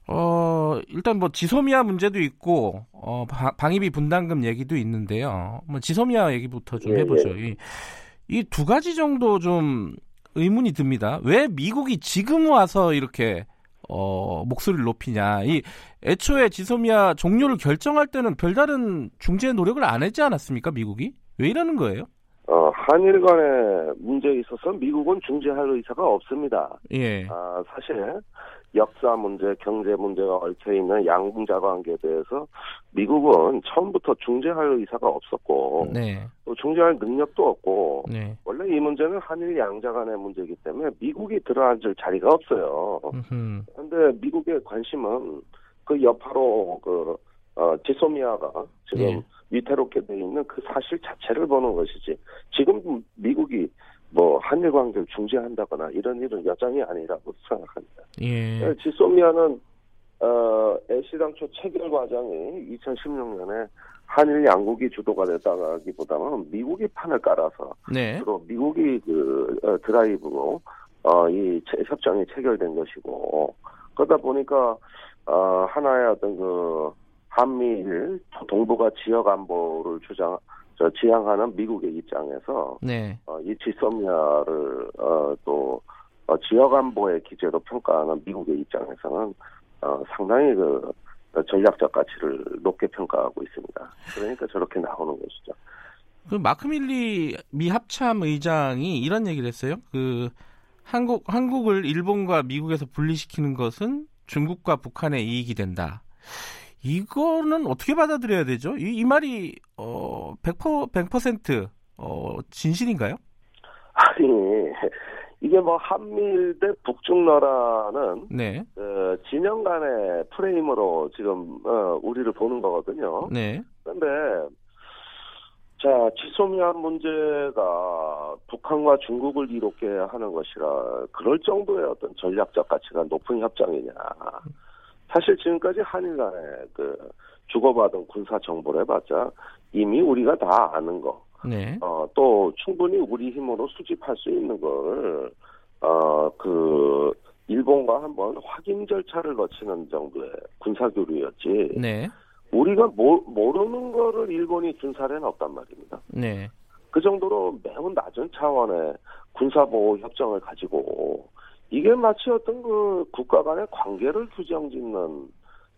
어, 일단 뭐 지소미아 문제도 있고 어, 바- 방위비 분담금 얘기도 있는데요. 뭐 지소미아 얘기부터 좀
예,
해보죠. 이두 가지 정도 좀 의문이 듭니다. 왜 미국이 지금 와서 이렇게 어, 목소리를 높이냐. 이 애초에 지소미아 종료를 결정할 때는 별다른 중재 노력을 안 했지 않았습니까? 미국이? 왜 이러는 거예요?
어, 한일 간의 문제에 있어서 미국은 중재할 의사가 없습니다.
예.
아, 사실 역사 문제, 경제 문제가 얽혀 있는 양궁자 관계에 대해서 미국은 처음부터 중재할 의사가 없었고
네.
또 중재할 능력도 없고
네.
원래 이 문제는 한일 양자 간의 문제이기 때문에 미국이 들어앉을 자리가 없어요.
음흠.
그런데 미국의 관심은 그 여파로 그 어, 지소미아가 지금
예.
위태롭게 돼 있는 그 사실 자체를 보는 것이지 지금 미국이 뭐 한일 관계를 중재한다거나 이런 일은 여전히 아니라고 생각합니다.
예.
지소미아는 어, 애시당초 체결 과정이 2016년에 한일 양국이 주도가 됐다기보다는 미국이 판을 깔아서
네.
주로 미국이 그 어, 드라이브로 어, 이 체- 협정이 체결된 것이고 그러다 보니까 어, 하나의 어떤 그 한미일 동북아 지역 안보를 주장 저 지향하는 미국의 입장에서
네.
어, 이 지소미아를 어, 또 어, 지역 안보의 기제로 평가하는 미국의 입장에서는 어, 상당히 그 어, 전략적 가치를 높게 평가하고 있습니다. 그러니까 저렇게 나오는 것이죠.
그 마크 밀리 미 합참 의장이 이런 얘기를 했어요. 그 한국 한국을 일본과 미국에서 분리시키는 것은 중국과 북한의 이익이 된다. 이거는 어떻게 받아들여야 되죠? 이, 이 말이 어 100% 100% 어, 진실인가요?
아니 이게 뭐 한미일 대 북중러라는
네.
어, 진영 간의 프레임으로 지금 어, 우리를 보는 거거든요.
네.
그런데 자 지소미아 문제가 북한과 중국을 이롭게 하는 것이라 그럴 정도의 어떤 전략적 가치가 높은 협정이냐. 사실 지금까지 한일 간에 그 주고받은 군사 정보를 해봤자 이미 우리가 다 아는 거.
네.
어, 또 충분히 우리 힘으로 수집할 수 있는 걸, 어, 그, 일본과 한번 확인 절차를 거치는 정도의 군사 교류였지.
네.
우리가 모, 모르는 거를 일본이 준 사례는 없단 말입니다.
네.
그 정도로 매우 낮은 차원의 군사보호 협정을 가지고 이게 마치 어떤 그 국가 간의 관계를 규정짓는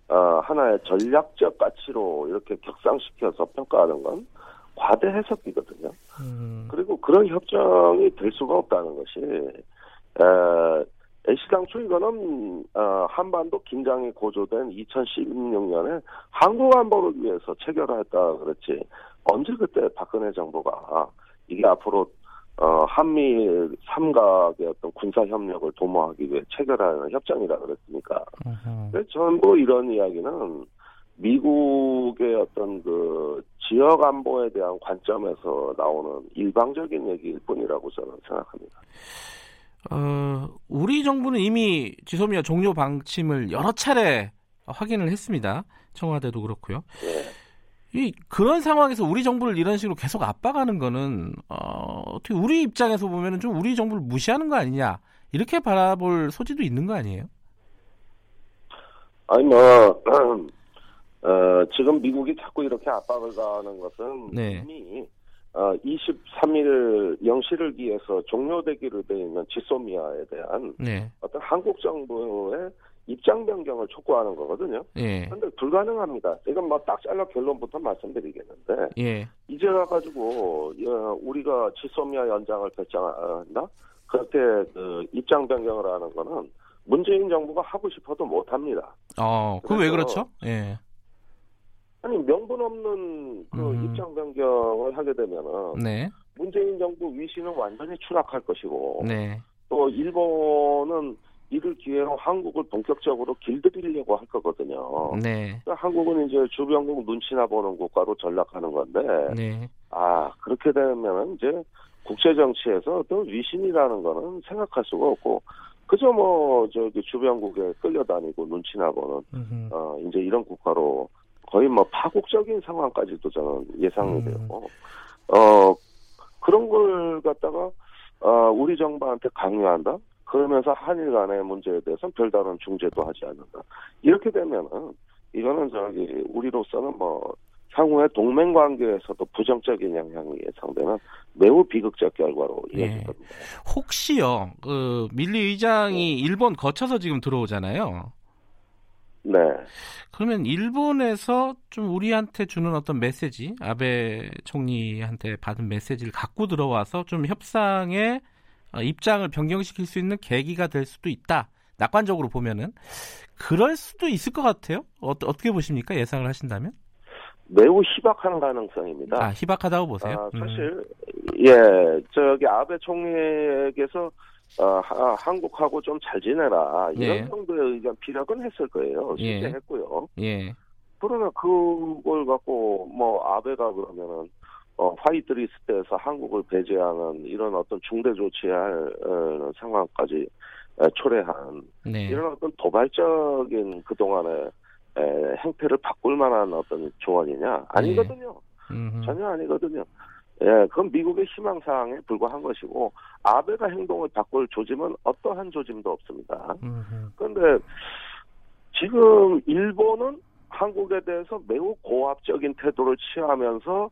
어, 하나의 전략적 가치로 이렇게 격상시켜서 평가하는 건 과대 해석이거든요.
음,
그리고 그런 협정이 될 수가 없다는 것이 에, 애시당초 이거는 어, 한반도 긴장이 고조된 2016년에 한국 안보를 위해서 체결했다 그랬지 언제 그때 박근혜 정부가 이게 앞으로 어, 한미 삼각의 어떤 군사 협력을 도모하기 위해 체결하는 협정이라 그랬습니까?
어허.
근데 전부 이런 이야기는 미국의 어떤 그 지역 안보에 대한 관점에서 나오는 일방적인 얘기일 뿐이라고 저는 생각합니다.
어, 우리 정부는 이미 지소미아 종료 방침을 여러 차례 확인을 했습니다. 청와대도 그렇고요.
예.
이 그런 상황에서 우리 정부를 이런 식으로 계속 압박하는 거는 어, 어떻게 우리 입장에서 보면은 좀 우리 정부를 무시하는 거 아니냐 이렇게 바라볼 소지도 있는 거 아니에요?
아니 뭐 (clears throat) 어, 지금 미국이 자꾸 이렇게 압박을 가하는 것은
네.
이미 어, 23일 영시를 기해서 종료되기로 돼 있는 지소미아에 대한
네,
어떤 한국 정부의 입장 변경을 촉구하는 거거든요.
예,
그런데 불가능합니다. 이건 뭐딱 잘라 결론부터 말씀드리겠는데
예,
이제 와가지고 어, 우리가 지소미아 연장을 결정한다 그렇게 그 입장 변경을 하는 거는 문재인 정부가 하고 싶어도 못합니다.
어, 그왜 그렇죠? 예.
아니 명분 없는 그
음.
입장 변경을 하게 되면은
네.
문재인 정부 위신은 완전히 추락할 것이고
네.
또 일본은 이를 기회로 한국을 본격적으로 길들이려고 할 거거든요.
네.
그러니까 한국은 이제 주변국 눈치나 보는 국가로 전락하는 건데
네.
아 그렇게 되면 이제 국제 정치에서 어떤 위신이라는 거는 생각할 수가 없고 그저 뭐 저기 주변국에 끌려다니고 눈치나 보는
음흠.
어 이제 이런 국가로 거의 뭐 파국적인 상황까지도 저는 예상이
음.
되고 어 그런 걸 갖다가 어 우리 정부한테 강요한다. 그러면서 한일 간의 문제에 대해서는 별다른 중재도 하지 않는다. 이렇게 되면은 이거는 저기 우리로서는 뭐 향후의 동맹 관계에서도 부정적인 영향이 예상되는 매우 비극적 결과로
네.
이어질 겁니다.
혹시요, 그 밀리 의장이 일본 거쳐서 지금 들어오잖아요.
네.
그러면 일본에서 좀 우리한테 주는 어떤 메시지, 아베 총리한테 받은 메시지를 갖고 들어와서 좀 협상에 어, 입장을 변경시킬 수 있는 계기가 될 수도 있다. 낙관적으로 보면은 그럴 수도 있을 것 같아요. 어, 어떻게 보십니까? 예상을 하신다면?
매우 희박한 가능성입니다.
아, 희박하다고 보세요.
아,
음.
사실 예 저기 아베 총리에게서 어, 하- 한국하고 좀 잘 지내라 이런
예.
정도의 의견 피력은 했을 거예요. 실제
예.
했고요.
예.
그러나 그걸 갖고 뭐 아베가 그러면은 어, 화이트 리스트에서 한국을 배제하는 이런 어떤 중대 조치할 어, 상황까지 에, 초래한
네.
이런 어떤 도발적인 그동안의 에, 행태를 바꿀 만한 어떤 조언이냐 아니거든요.
음흠.
전혀 아니거든요. 예, 그건 미국의 희망사항에 불과한 것이고 아베가 행동을 바꿀 조짐은 어떠한 조짐도 없습니다.
음흠.
그런데 지금 일본은 한국에 대해서 매우 고압적인 태도를 취하면서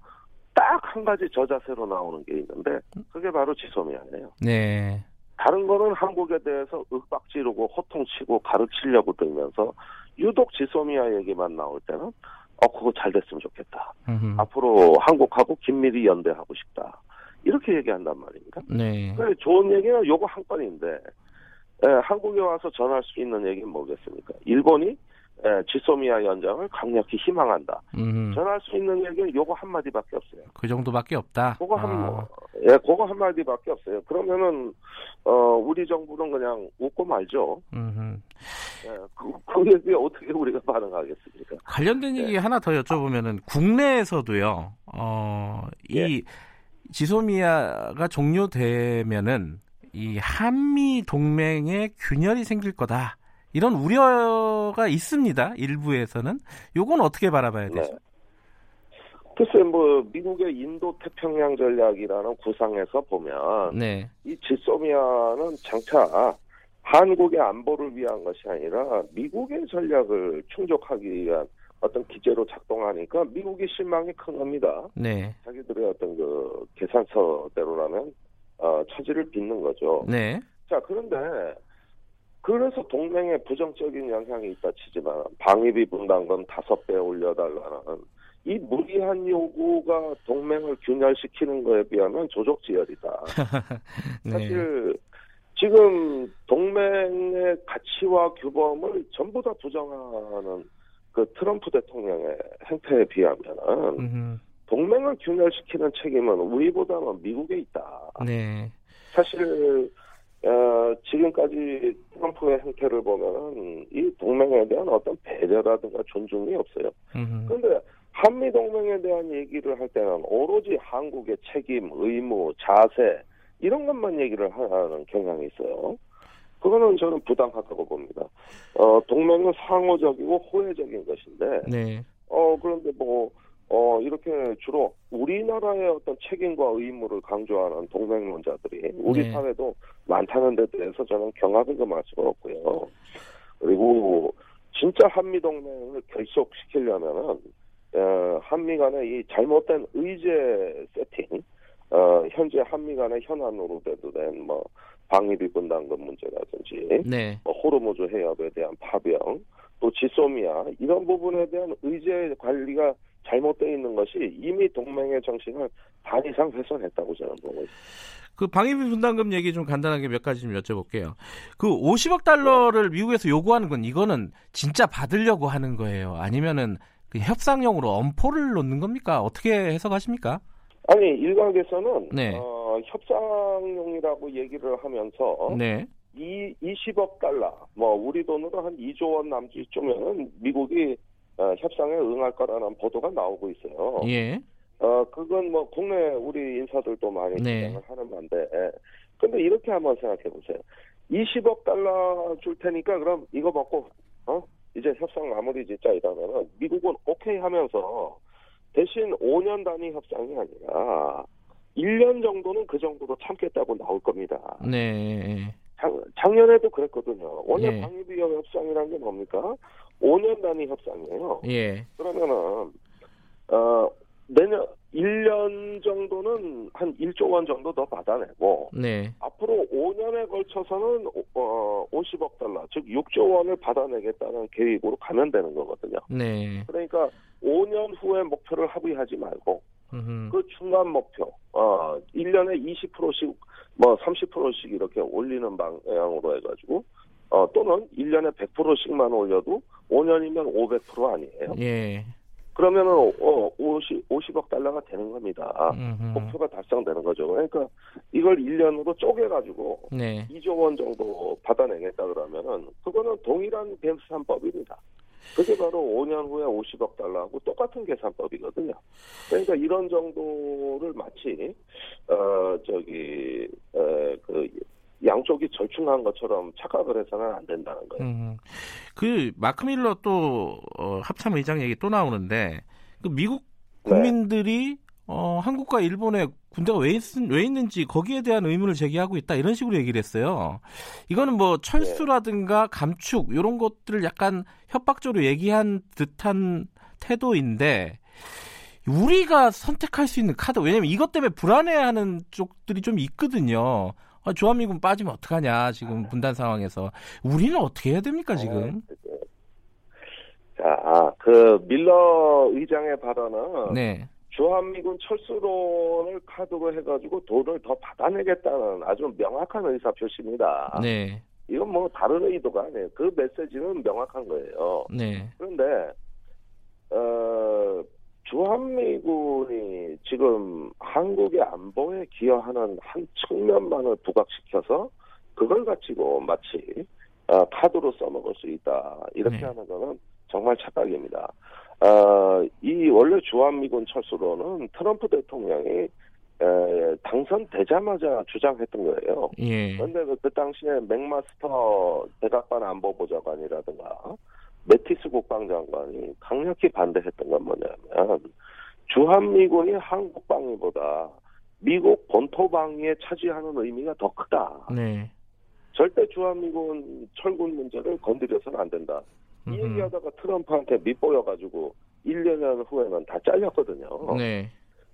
딱 한 가지 저자세로 나오는 게 있는데 그게 바로 지소미아예요.
네.
다른 거는 한국에 대해서 윽박 지르고 호통치고 가르치려고 들면서 유독 지소미아 얘기만 나올 때는 어 그거 잘 됐으면 좋겠다.
음흠.
앞으로 한국하고 긴밀히 연대하고 싶다. 이렇게 얘기한단 말입니다.
네.
그래, 좋은 얘기는 요거 한 건인데 에, 한국에 와서 전할 수 있는 얘기는 뭐겠습니까? 일본이 에, 지소미아 연장을 강력히 희망한다.
음흠.
전할 수 있는 얘기는 요거 한 마디밖에 없어요.
그 정도밖에 없다.
그거 한
아,
예, 그거 한 마디밖에 없어요. 그러면은 어 우리 정부는 그냥 웃고 말죠.
음흠.
예, 그, 그 얘기에 어떻게 우리가 반응하겠습니까?
관련된
네.
얘기 하나 더 여쭤보면은 국내에서도요. 어, 이
예.
지소미아가 종료되면은 이 한미 동맹에 균열이 생길 거다. 이런 우려가 있습니다. 일부에서는 요건 어떻게 바라봐야
네.
되죠?
글쎄 뭐 미국의 인도 태평양 전략이라는 구상에서 보면
네.
이 지소미아는 장차 한국의 안보를 위한 것이 아니라 미국의 전략을 충족하기 위한 어떤 기제로 작동하니까 미국이 실망이 큰 겁니다.
네.
자기들의 어떤 그 계산서대로라면 어, 차질을 빚는 거죠.
네.
자 그런데 그래서 동맹에 부정적인 영향이 있다 치지만 방위비 분담금 다섯 배 올려달라는 이 무리한 요구가 동맹을 균열시키는 거에 비하면 조족지열이다. (laughs)
네.
사실 지금 동맹의 가치와 규범을 전부 다 부정하는 그 트럼프 대통령의 행태에 비하면은
음흠.
동맹을 균열시키는 책임은 우리보다는 미국에 있다.
네.
사실 어, 지금까지 트럼프의 행태를 보면은 이 동맹에 대한 어떤 배려라든가 존중이 없어요.
음흠.
그런데 한미 동맹에 대한 얘기를 할 때는 오로지 한국의 책임, 의무, 자세 이런 것만 얘기를 하는 경향이 있어요. 그거는 저는 부당하다고 봅니다. 어, 동맹은 상호적이고 호혜적인 것인데,
네.
어, 그런데 뭐, 어, 이렇게 주로 우리나라의 어떤 책임과 의무를 강조하는 동맹론자들이 우리
네.
사회도 많다는 데 대해서 저는 경악을 금할 수가 없고요. 그리고 진짜 한미 동맹을 결속시키려면은 어, 한미 간의 이 잘못된 의제 세팅, 어, 현재 한미 간의 현안으로 대두된 뭐 방위비 분담금 문제라든지
네.
뭐 호르무즈 해협에 대한 파병, 또 지소미아 이런 부분에 대한 의제 관리가 잘못되어 있는 것이 이미 동맹의 정신을 반 이상 훼손했다고 저는 보고 있습니다.
그 방위비 분담금 얘기 좀 간단하게 몇 가지 좀 여쭤볼게요. 그 50억 달러를 미국에서 요구하는 건 이거는 진짜 받으려고 하는 거예요? 아니면은 그 협상용으로 엄포를 놓는 겁니까? 어떻게 해석하십니까?
아니 일각에서는
네.
어, 협상용이라고 얘기를 하면서
네.
이 20억 달러, 뭐 우리 돈으로 한 2조 원 남짓 쯤면은 미국이 어, 협상에 응할 거라는 보도가 나오고 있어요.
예.
어 그건 뭐 국내 우리 인사들도 많이
네.
주장을 하는 건데, 근데 이렇게 한번 생각해 보세요. 20억 달러 줄 테니까 그럼 이거 먹고 어 이제 협상 마무리 짓자 이러면은 미국은 오케이 하면서 대신 5년 단위 협상이 아니라 1년 정도는 그 정도로 참겠다고 나올 겁니다.
네.
작, 작년에도 그랬거든요. 원래
예.
방위비 협상이라는 게 뭡니까? 5년 단위 협상이에요.
예.
그러면은 어 내년 1년 정도는 한 1조 원 정도 더 받아내고
네.
앞으로 5년에 걸쳐서는 어 50억 달러 즉 6조 원을 받아내겠다는 계획으로 가면 되는 거거든요.
네.
그러니까 5년 후에 목표를 합의하지 말고
음흠.
그 중간 목표 어 1년에 20%씩 뭐 30%씩 이렇게 올리는 방향으로 해 가지고 어 또는 1년에 100%씩만 올려도 5년이면 500% 아니에요.
예.
그러면은 어 50, 50억 달러가 되는 겁니다.
음흠.
목표가 달성되는 거죠. 그러니까 이걸 1년으로 쪼개가지고
네.
2조 원 정도 받아내겠다 그러면은 그거는 동일한 계산법입니다. 그게 바로 5년 후에 50억 달러하고 똑같은 계산법이거든요. 그러니까 이런 정도를 마치 어 저기 어 그 양쪽이 절충한 것처럼 착각을 해서는 안 된다는 거예요.
음. 그 마크 밀러 또 어, 합참 의장 얘기 또 나오는데 그 미국
네.
국민들이 어, 한국과 일본에 군대가 왜, 있, 왜 있는지 거기에 대한 의문을 제기하고 있다 이런 식으로 얘기를 했어요. 이거는 뭐 철수라든가 감축 이런 것들을 약간 협박적으로 얘기한 듯한 태도인데 우리가 선택할 수 있는 카드 왜냐면 이것 때문에 불안해하는 쪽들이 좀 있거든요. 아, 조한미군 빠지면 어떡하냐 지금 분단 상황에서 우리는 어떻게 해야 됩니까 지금?
자, 그 밀러 의장의 발언은
네,
주한미군 철수론을 카드로 해가지고 돈을 더 받아내겠다는 아주 명확한 의사 표시입니다.
네,
이건 뭐 다른 의도가 아니에요. 그 메시지는 명확한 거예요.
네,
그런데 어, 주한미군이 지금 한국의 안보에 기여하는 한 측면만을 부각시켜서 그걸 가지고 마치 어, 카드로 써먹을 수 있다 이렇게
네.
하는 거는 정말 착각입니다. 어, 이 원래 주한미군 철수로는 트럼프 대통령이 에, 당선되자마자 주장했던 거예요.
예,
그런데 그, 그 당시에 맥마스터 대각반 안보보좌관이라든가 메티스 국방장관이 강력히 반대했던 건 뭐냐면 주한미군이 한국 방위보다 미국 본토 방위에 차지하는 의미가 더 크다.
네,
절대 주한미군 철군 문제를 건드려서는 안 된다. 이
음흠.
얘기하다가 트럼프한테 밑보여가지고 1, 2년 후에는 다 잘렸거든요.
네,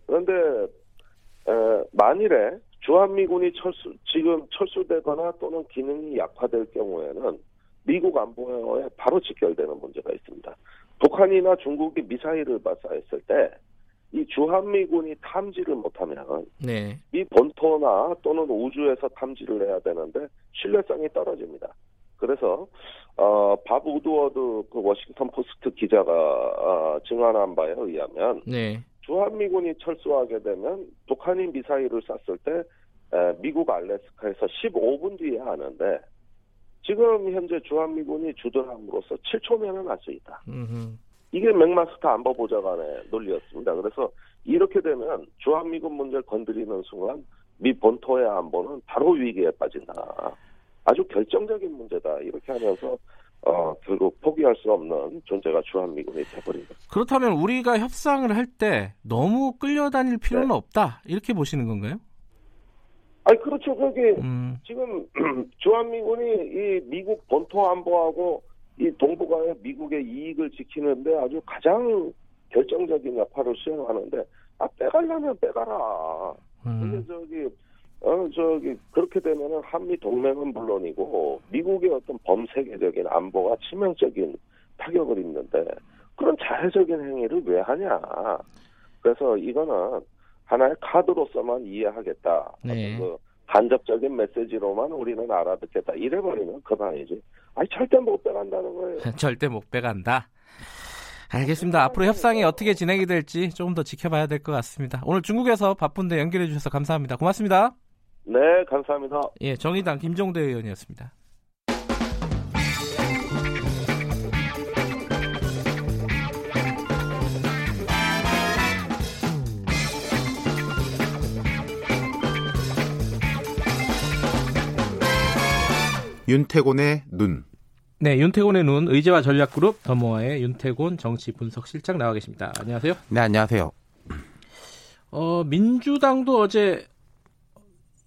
그런데 에, 만일에 주한미군이 철수 지금 철수되거나 또는 기능이 약화될 경우에는 미국 안보에 바로 직결되는 문제가 있습니다. 북한이나 중국이 미사일을 발사했을 때 이 주한미군이 탐지를 못하면
네,
미 본토나 또는 우주에서 탐지를 해야 되는데 신뢰성이 떨어집니다. 그래서 어, 밥 우드워드 그 워싱턴 포스트 기자가 어, 증언한 바에 의하면
네,
주한미군이 철수하게 되면 북한이 미사일을 쐈을 때 에, 미국 알래스카에서 15분 뒤에 하는데 지금 현재 주한미군이 주둔함으로써 7초 면은 할 수 있다.
음흠.
이게 맥마스터 안보보좌관의 논리였습니다. 그래서 이렇게 되면 주한미군 문제를 건드리는 순간 미 본토의 안보는 바로 위기에 빠진다. 아주 결정적인 문제다. 이렇게 하면서 어, 결국 포기할 수 없는 존재가 주한미군이 돼버린 거죠.
그렇다면 우리가 협상을 할 때 너무 끌려다닐 필요는
네.
없다 이렇게 보시는 건가요?
아니 그렇죠. 그게
음,
지금 (clears throat) 주한미군이 이 미국 본토 안보하고 이 동북아의 미국의 이익을 지키는데 아주 가장 결정적인 역할을 수행하는데 아 빼가려면 빼가라. 근데
음,
저기 어 저기 그렇게 되면은 한미 동맹은 물론이고 미국의 어떤 범세계적인 안보가 치명적인 타격을 입는데 그런 자 부패적인 행위를 왜 하냐. 그래서 이거는 하나의 카드로서만 이해하겠다.
네.
그 간접적인 메시지로만 우리는 알아듣겠다. 이래버리면 그만이지. 아니 절대 못 빼간다는 거예요. (laughs)
절대 못 빼간다. 알겠습니다. 앞으로 협상이 어떻게 진행이 될지 조금 더 지켜봐야 될 것 같습니다. 오늘 중국에서 바쁜데 연결해 주셔서 감사합니다. 고맙습니다.
네, 감사합니다.
예, 정의당 김종대 의원이었습니다.
윤태곤의 눈.
네, 윤태곤의 눈 의제와 전략그룹 더모아의 윤태곤 정치 분석 실장 나와 계십니다. 안녕하세요.
네, 안녕하세요.
어, 민주당도 어제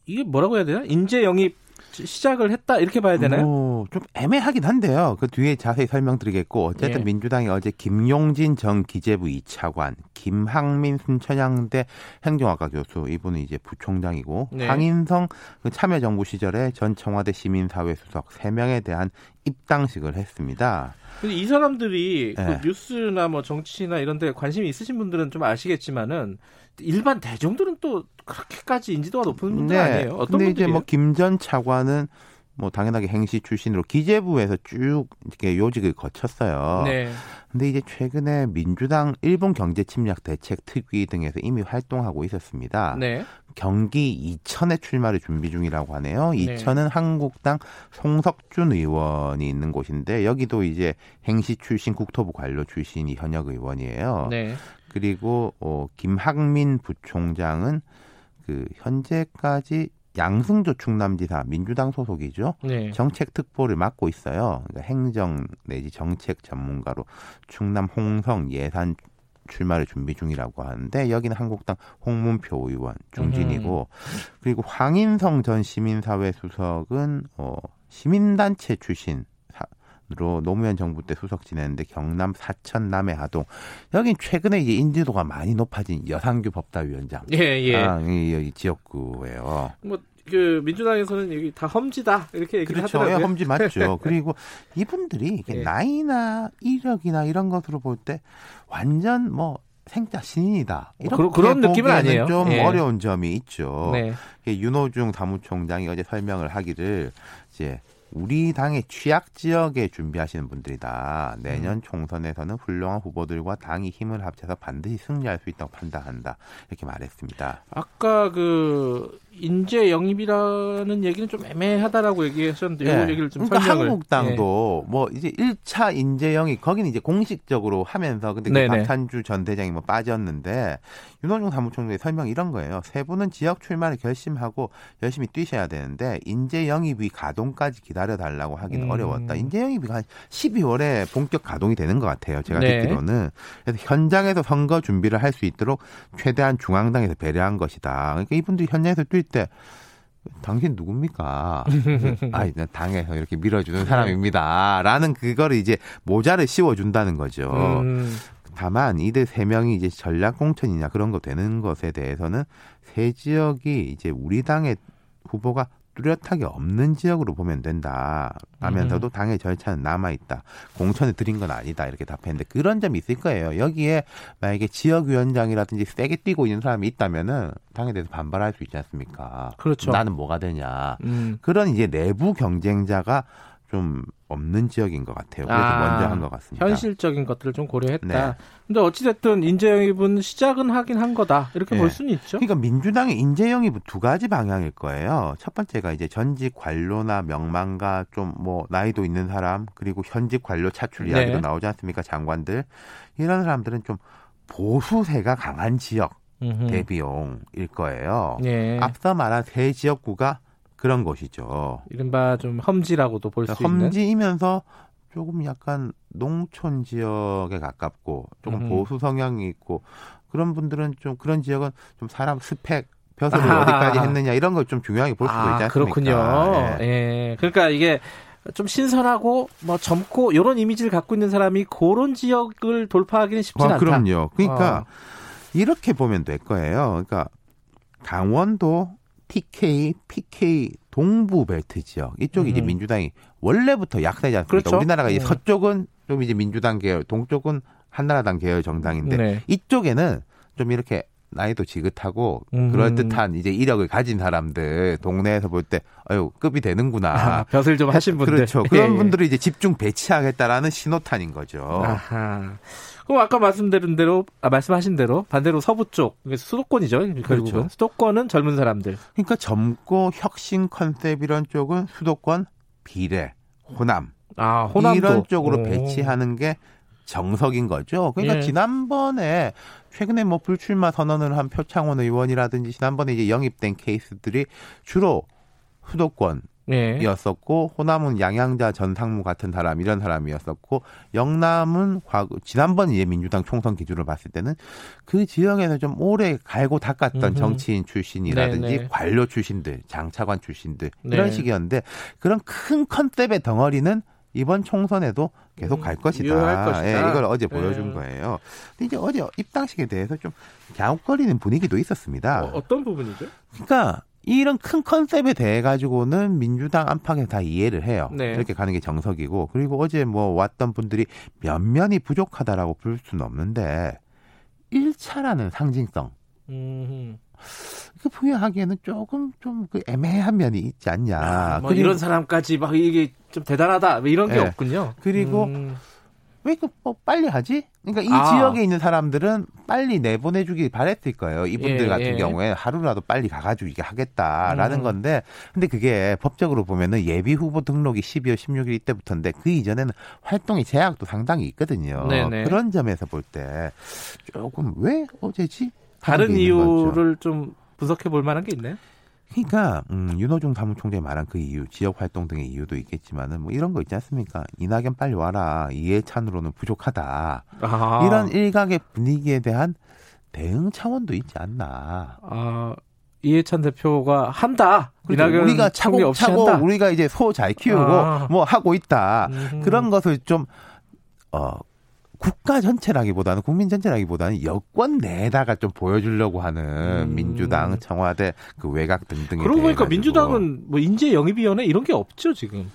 이게 뭐라고 해야 되나? 인재 영입 시작을 했다 이렇게 봐야 되나요?
뭐, 좀 애매하긴 한데요. 그 뒤에 자세히 설명드리겠고 어쨌든
예.
민주당이 어제 김용진 전 기재부 2차관, 김학민 순천향대 행정학과 교수 이분은 이제 부총장이고
네.
황인성 그 참여정부 시절에 전 청와대 시민사회 수석 3명에 대한 입당식을 했습니다.
근데 이 사람들이 그
네.
뉴스나 뭐 정치나 이런 데 관심이 있으신 분들은 좀 아시겠지만은 일반 대중들은 또 그렇게까지 인지도가 높은 분들 아니에요. 어떤
네. 근데? 이제 뭐 김 전 차관은 뭐 당연하게 행시 출신으로 기재부에서 쭉 이렇게 요직을 거쳤어요.
네.
근데 이제 최근에 민주당 일본 경제 침략 대책 특위 등에서 이미 활동하고 있었습니다.
네.
경기 이천에 출마를 준비 중이라고 하네요.
네.
이천은 한국당 송석준 의원이 있는 곳인데 여기도 이제 행시 출신 국토부 관료 출신이 현역 의원이에요.
네.
그리고 어, 김학민 부총장은 그 현재까지 양승조 충남지사 민주당 소속이죠.
네.
정책 특보를 맡고 있어요. 그러니까 행정 내지 정책 전문가로 충남 홍성 예산 출마를 준비 중이라고 하는데 여기는 한국당 홍문표 의원 중진이고 그리고 황인성 전 시민사회 수석은 어 시민단체 출신 로 노무현 정부 때 수석 지냈는데 경남 사천 남해 하동 여긴 최근에 이제 인지도가 많이 높아진 여상규 법사위원장
예, 예.
아, 이, 여기 지역구예요.
뭐 그 민주당에서는 여기 다 험지다 이렇게 얘기를
그렇죠.
하더라고요.
예, 험지 맞죠. (laughs) 그리고 이분들이
예.
나이나 이력이나 이런 것으로 볼 때 완전 뭐 생자 신인이다. 이렇게
그런- 그런 느낌은 아니에요.
좀
예.
어려운 점이 있죠.
네.
윤호중 사무총장이 어제 설명을 하기를 이제 우리 당의 취약 지역에 준비하시는 분들이다.
음.
내년 총선에서는 훌륭한 후보들과 당이 힘을 합쳐서 반드시 승리할 수 있다고 판단한다. 이렇게 말했습니다.
아까 그 인재 영입이라는 얘기는 좀 애매하다라고 얘기하셨는데 이
예.
얘기를 좀
그러니까
설명을
한국당도 뭐 이제 1차 인재영이 거기는 이제 공식적으로 하면서 근데 그. 박찬주 전 대장이 뭐 빠졌는데 윤호중 사무총장의 설명 이런 거예요. 세 분은 지역 출마를 결심하고 열심히 뛰셔야 되는데 인재 영입이 가동까지 기다 려 달라고 하기는
음.
어려웠다. 인재 영입이 한 12월에 본격 가동이 되는 것 같아요. 제가
네.
듣기로는 그래서 현장에서 선거 준비를 할 수 있도록 최대한 중앙당에서 배려한 것이다. 그러니까 이분들이 현장에서 뛸 때 당신 누굽니까? (laughs) 아, 나 당에서 이렇게 밀어주는 사람입니다. 라는 그거를 이제 모자를 씌워준다는 거죠.
음,
다만 이들 세 명이 이제 전략 공천이냐 그런 거 되는 것에 대해서는 세 지역이 이제 우리 당의 후보가 뚜렷하게 없는 지역으로 보면 된다. 하면서도 당의 절차는 남아 있다. 공천을 드린 건 아니다. 이렇게 답했는데 그런 점이 있을 거예요. 여기에 만약에 지역위원장이라든지 세게 뛰고 있는 사람이 있다면은 당에 대해서 반발할 수 있지 않습니까?
그렇죠.
나는 뭐가 되냐.
음.
그런 이제 내부 경쟁자가 좀 없는 지역인 것 같아요. 그래서
아,
먼저 한 것 같습니다.
현실적인 것들을 좀 고려했다.
네.
근데 어찌됐든 인재 영입은 시작은 하긴 한 거다. 이렇게
네.
볼 수는 있죠.
그러니까 민주당의 인재 영입은 두 가지 방향일 거예요. 첫 번째가 이제 전직 관료나 명망가 좀뭐 나이도 있는 사람 그리고 현직 관료 차출 이야기도
네.
나오지 않습니까? 장관들 이런 사람들은 좀 보수세가 강한 지역
음흠.
대비용일 거예요.
예.
앞서 말한 세 지역구가 그런 곳이죠.
이른바 좀 험지라고도 볼수 있는.
그러니까 험지이면서 조금 약간 농촌 지역에 가깝고 조금
음.
보수 성향이 있고 그런 분들은 좀 그런 지역은 좀 사람 스펙 벼슬을
아하.
어디까지 했느냐 이런 걸 좀 중요하게 볼 수도 있지
아,
않습니까?
그렇군요.
예.
예. 그러니까 이게 좀 신선하고 뭐 젊고 이런 이미지를 갖고 있는 사람이 그런 지역을 돌파하기는 쉽지는
아,
않다.
그럼요. 그러니까
어.
이렇게 보면 될 거예요. 그러니까 강원도 TK, PK 동부 벨트 지역 이쪽이 이제
음.
민주당이 원래부터 약세지 않습니까?
그렇죠.
우리나라가 이제
음.
서쪽은 좀 이제 민주당 계열, 동쪽은 한나라당 계열 정당인데 네. 이쪽에는 좀 이렇게 나이도 지긋하고 음. 그럴 듯한 이제 이력을 가진 사람들 동네에서 볼 때 아유 급이 되는구나 아,
벼슬 좀 하신 분들
그렇죠 그런 예. 분들을 이제 집중 배치하겠다라는 신호탄인 거죠.
아하. 그럼 아까 말씀드린 대로 아, 말씀하신 대로 반대로 서부 쪽 수도권이죠. 그렇죠. 수도권은 젊은 사람들.
그러니까 젊고 혁신 컨셉 이런 쪽은 수도권 비례 호남 아, 호남도. 이런 쪽으로 오. 배치하는 게 정석인 거죠. 그러니까 예. 지난번에 최근에 뭐 불출마 선언을 한 표창원 의원이라든지 지난번에 이제 영입된 케이스들이 주로 수도권 이었었고 호남은 양양자 전 상무 같은 사람 이런 사람이었었고 영남은 과거 지난번 이제 민주당 총선 기준으로 봤을 때는 그 지역에서 좀 오래 갈고 닦았던 음흠. 정치인 출신이라든지 네네. 관료 출신들 장차관 출신들 이런 네. 식이었는데 그런 큰 컨셉의 덩어리는 이번 총선에도 계속 갈 음, 것이다. 것이다. 예, 이걸 어제 네. 보여준 거예요. 근데 이제 어제 입당식에 대해서 좀 갸웃거리는 분위기도 있었습니다.
어, 떤 부분이죠?
그러니까 이런 큰 컨셉에 대해 가지고는 민주당 안팎에서 다 이해를 해요. 네. 이렇게 가는 게 정석이고 그리고 어제 뭐 왔던 분들이 면면이 부족하다라고 부를 수는 없는데 1차라는 상징성. 음. 그 부여하기에는 조금 좀 그 애매한 면이 있지 않냐. 아,
뭐 이런 사람까지 막 이게 좀 대단하다 뭐 이런 게 네. 없군요.
그리고 음. 왜그뭐 빨리 하지? 그러니까 이 아. 지역에 있는 사람들은 빨리 내보내주길 바랬을 거예요. 이분들 예, 같은 예. 경우에 하루라도 빨리 가가지고 이게 하겠다라는 음. 건데, 근데 그게 법적으로 보면은 예비 후보 등록이 12월 16일 이때부터인데 그 이전에는 활동의 제약도 상당히 있거든요. 네네. 그런 점에서 볼 때 조금 왜 어제지?
다른 이유를 거죠. 좀 분석해 볼 만한 게 있나요?
그러니까 음, 윤호중 사무총장이 말한 그 이유, 지역 활동 등의 이유도 있겠지만은 뭐 이런 거 있지 않습니까? 이낙연 빨리 와라. 이해찬으로는 부족하다. 아. 이런 일각의 분위기에 대한 대응 차원도 있지 않나. 아,
이해찬 대표가 한다.
그렇죠. 우리가 차곡차곡 우리가 이제 소 잘 키우고 아. 뭐 하고 있다. 음. 그런 것을 좀 어, 국가 전체라기보다는 국민 전체라기보다는 여권 내다가 좀 보여주려고 하는 음. 민주당, 청와대, 그 외곽 등등에
그러고 보니까 민주당은 뭐 인재 영입위원회 이런 게 없죠 지금.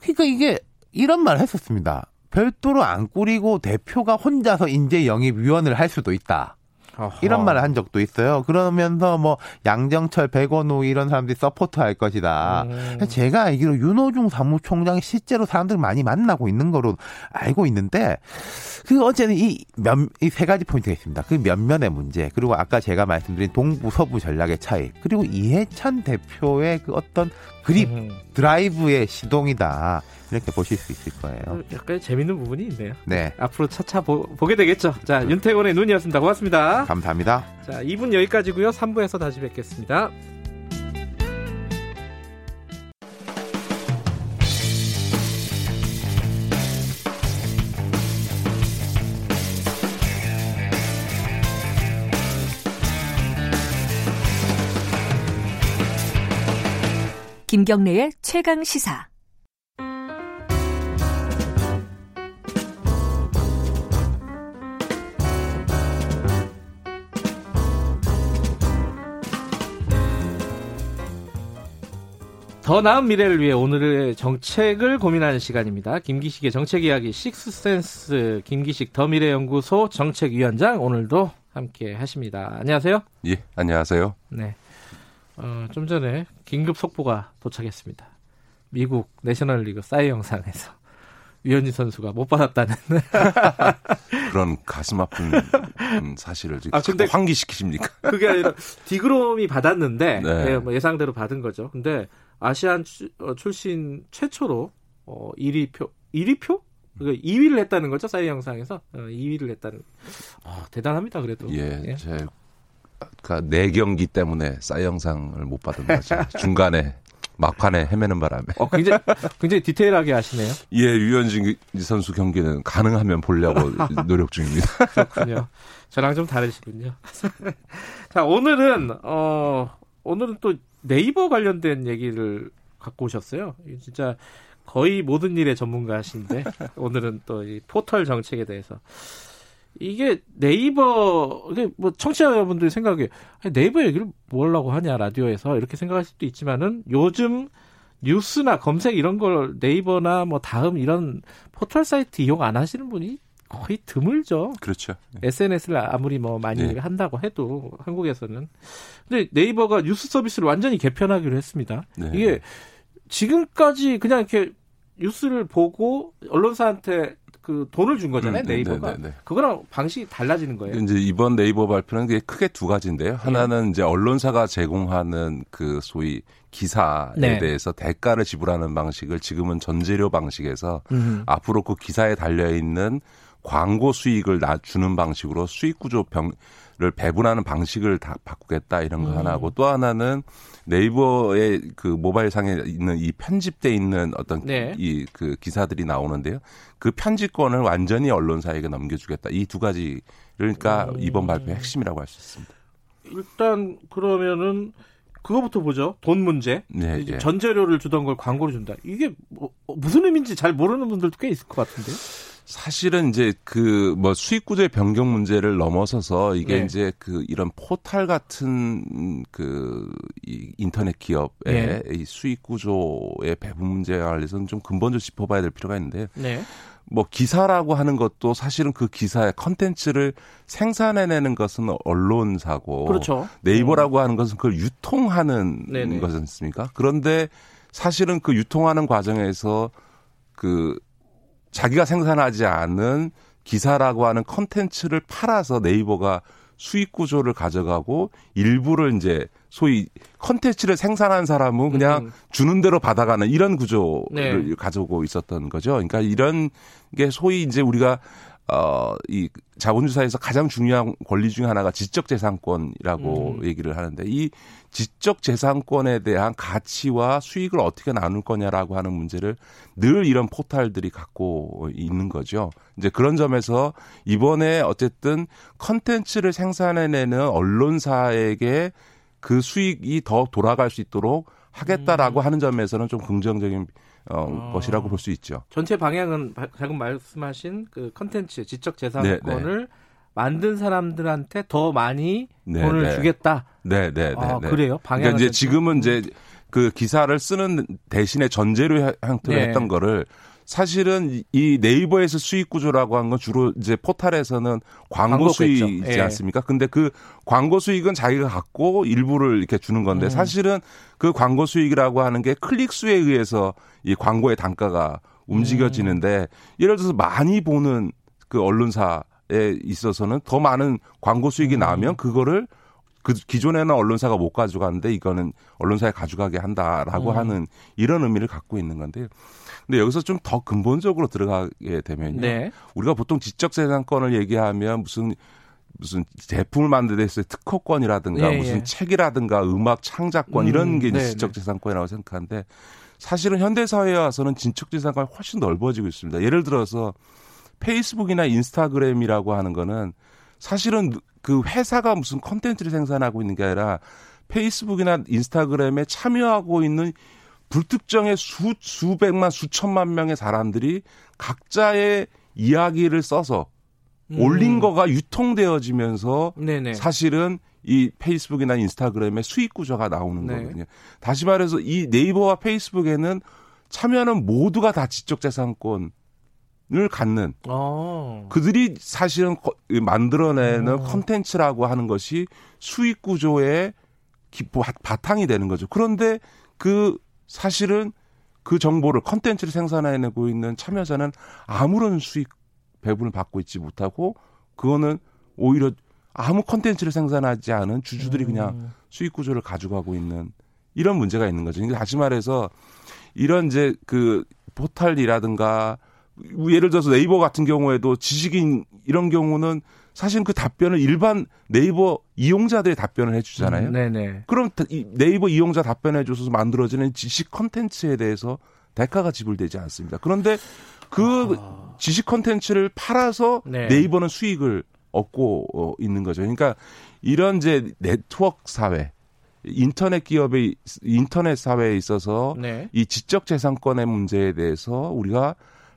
그러니까 이게 이런 말 했었습니다. 별도로 안 꾸리고 대표가 혼자서 인재 영입 위원을 할 수도 있다. 어허. 이런 말을 한 적도 있어요. 그러면서 뭐 양정철, 백원우 이런 사람들이 서포트할 것이다. 음. 제가 알기로 윤호중 사무총장이 실제로 사람들 많이 만나고 있는 거로 알고 있는데 그 어제는 이면이 세 가지 포인트가 있습니다. 그 면면의 문제 그리고 아까 제가 말씀드린 동부 서부 전략의 차이 그리고 이해찬 대표의 그 어떤 그립 음. 드라이브의 시동이다. 이렇게 보실 수 있을 거예요. 어,
약간 재밌는 부분이 있네요. 네. 앞으로 차차 보, 게 되겠죠. 자, 윤태곤의 눈이었습니다. 고맙습니다.
감사합니다.
자, 2분 여기까지고요. 3부에서 다시 뵙겠습니다.
김경래의 최강 시사.
더 나은 미래를 위해 오늘의 정책을 고민하는 시간입니다. 김기식의 정책 이야기 식스센스 김기식 더 미래연구소 정책위원장 오늘도 함께 하십니다. 안녕하세요.
예, 안녕하세요.
네. 어, 좀 전에 긴급 속보가 도착했습니다. 미국 내셔널리그 사이 영상에서 유현진 선수가 못 받았다는 (laughs)
그런 가슴 아픈 사실을 지금 아, 근데 환기시키십니까?
그게 아니라 디그롬이 받았는데 네. 네, 뭐 예상대로 받은 거죠. 근데 아시안 어, 출신 최초로 어 1위 표 1위 표? 그러니까 2위를 했다는 거죠 사이 영상에서 어, 2위를 했다는. 아, 대단합니다 그래도.
예, 예. 제 네 경기 때문에 사이 영상을 못 받은 거죠. (laughs) 중간에 막판에 헤매는 바람에.
어, 굉장히, 굉장히 디테일하게 하시네요.
예, 유현진 선수 경기는 가능하면 보려고 (laughs) 노력 중입니다.
그렇군요. 저랑 좀 다르시군요. (laughs) 자, 오늘은, 어, 오늘은 또 네이버 관련된 얘기를 갖고 오셨어요. 진짜 거의 모든 일의 전문가신데 오늘은 또 이 포털 정책에 대해서 이게 네이버 이게 뭐 청취자 여러분들이 생각에 네이버 얘기를 뭐 하려고 하냐 라디오에서 이렇게 생각할 수도 있지만은 요즘 뉴스나 검색 이런 걸 네이버나 뭐 다음 이런 포털 사이트 이용 안 하시는 분이 거의 드물죠.
그렇죠.
SNS를 아무리 뭐 많이
네.
한다고 해도 한국에서는. 근데 네이버가 뉴스 서비스를 완전히 개편하기로 했습니다.
네.
이게 지금까지 그냥 이렇게 뉴스를 보고 언론사한테 그 돈을 준 거잖아요,
음, 네,
네이버가.
네, 네, 네.
그거랑 방식이 달라지는 거예요.
이제 이번 네이버 발표는 크게 두 가지인데요. 하나는 이제 언론사가 제공하는 그 소위 기사에
네.
대해서 대가를 지불하는 방식을 지금은 전재료 방식에서
음.
앞으로 그 기사에 달려 있는 광고 수익을 나 주는 방식으로 수익 구조 병 을 배분하는 방식을 다 바꾸겠다 이런 거
음.
하나고 또 하나는 네이버의 그 모바일 상에 있는 이 편집돼 있는 어떤
네.
이그 기사들이 나오는데요. 그 편집권을 완전히 언론사에게 넘겨주겠다. 이 두 가지 그러니까
음.
이번 발표의 핵심이라고 할 수 있습니다.
일단 그러면은 그거부터 보죠. 돈 문제.
네,
이제
예.
전재료를 주던 걸 광고로 준다. 이게 뭐, 무슨 의미인지 잘 모르는 분들도 꽤 있을 것 같은데요.
사실은 이제 그 뭐 수익 구조의 변경 문제를 넘어서서 이게
네.
이제 그 이런 포탈 같은 그 이 인터넷 기업의
네.
이 수익 구조의 배분 문제에 관해서는 좀 근본적으로 짚어봐야 될 필요가 있는데
네.
뭐 기사라고 하는 것도 사실은 그 기사의 컨텐츠를 생산해내는 것은 언론사고
그렇죠.
네이버라고 하는 것은 그걸 유통하는
네네.
거지 않습니까? 그런데 사실은 그 유통하는 과정에서 그 자기가 생산하지 않은 기사라고 하는 컨텐츠를 팔아서 네이버가 수익 구조를 가져가고 일부를 이제 소위 컨텐츠를 생산한 사람은 그냥
음.
주는 대로 받아가는 이런 구조를
네.
가지고 있었던 거죠. 그러니까 이런 게 소위 이제 우리가 어, 이 자본주의사에서 가장 중요한 권리 중에 하나가 지적재산권이라고
음.
얘기를 하는데 이 지적 재산권에 대한 가치와 수익을 어떻게 나눌 거냐라고 하는 문제를 늘 이런 포탈들이 갖고 있는 거죠. 이제 그런 점에서 이번에 어쨌든 컨텐츠를 생산해내는 언론사에게 그 수익이 더 돌아갈 수 있도록 하겠다라고 하는 점에서는 좀 긍정적인 어,
음. 아.
것이라고 볼 수 있죠.
전체 방향은 바- 방금 말씀하신 그 컨텐츠 지적
네,
재산권을 만든 사람들한테 더 많이
네,
돈을
네.
주겠다.
네, 네, 네.
아,
네.
그래요? 방향은
그러니까 이제? 지금은 이제 그 기사를 쓰는 대신에 전제료 형- 형태로
네.
했던 거를 사실은 이 네이버에서 수익 구조라고 한 건 주로 이제 포탈에서는 광고. 수익이지
예.
않습니까? 근데 그 광고 수익은 자기가 갖고 일부를 이렇게 주는 건데
음.
사실은 그 광고 수익이라고 하는 게 클릭 수에 의해서 이 광고의 단가가 움직여지는데 예를 들어서 많이 보는 그 언론사에 있어서는 더 많은 광고 수익이 나면 그거를 그 기존에는 언론사가 못 가져가는데 이거는 언론사에 가져가게 한다라고
음.
하는 이런 의미를 갖고 있는 건데요. 근데 여기서 좀 더 근본적으로 들어가게 되면요.
네.
우리가 보통 지적 재산권을 얘기하면 무슨 무슨 제품을 만들 때 있어요. 특허권이라든가
예,
무슨
예.
책이라든가 음악 창작권
음,
이런 게 이제
네,
지적 재산권이라고 생각하는데 사실은 현대 사회에 와서는 지적재산권이 훨씬 넓어지고 있습니다. 예를 들어서 페이스북이나 인스타그램이라고 하는 거는 사실은 그 회사가 무슨 컨텐츠를 생산하고 있는 게 아니라 페이스북이나 인스타그램에 참여하고 있는 불특정의 수, 수백만, 수천만 명의 사람들이 각자의 이야기를 써서
음.
올린 거가 유통되어지면서
네네.
사실은 이 페이스북이나 인스타그램의 수익 구조가 나오는
네.
거거든요. 다시 말해서 이 네이버와 페이스북에는 참여하는 모두가 다 지적재산권 을 갖는
어.
그들이 사실은 거- 만들어내는
어.
컨텐츠라고 하는 것이 수익 구조의 기- 바- 바탕이 되는 거죠. 그런데 그 사실은 그 정보를 컨텐츠를 생산해내고 있는 참여자는 아무런 수익 배분을 받고 있지 못하고 그거는 오히려 아무 컨텐츠를 생산하지 않은 주주들이 그냥
음.
수익 구조를 가져가고 있는 이런 문제가 있는 거죠. 그러니까 다시 말해서 이런 이제 그 포탈이라든가 예를 들어서 네이버 같은 경우에도 지식인 이런 경우는 사실 그 답변을 일반 네이버 이용자들이 답변을 해주잖아요.
음, 네네.
그럼 네이버 이용자 답변해줘서 만들어지는 지식 컨텐츠에 대해서 대가가 지불되지 않습니다. 그런데 그
아.
지식 컨텐츠를 팔아서
네.
네이버는 수익을 얻고 어, 있는 거죠. 그러니까 이런 이제 네트워크 사회, 인터넷 기업의 인터넷 사회에 있어서
네.
이 지적 재산권의 문제에 대해서 우리가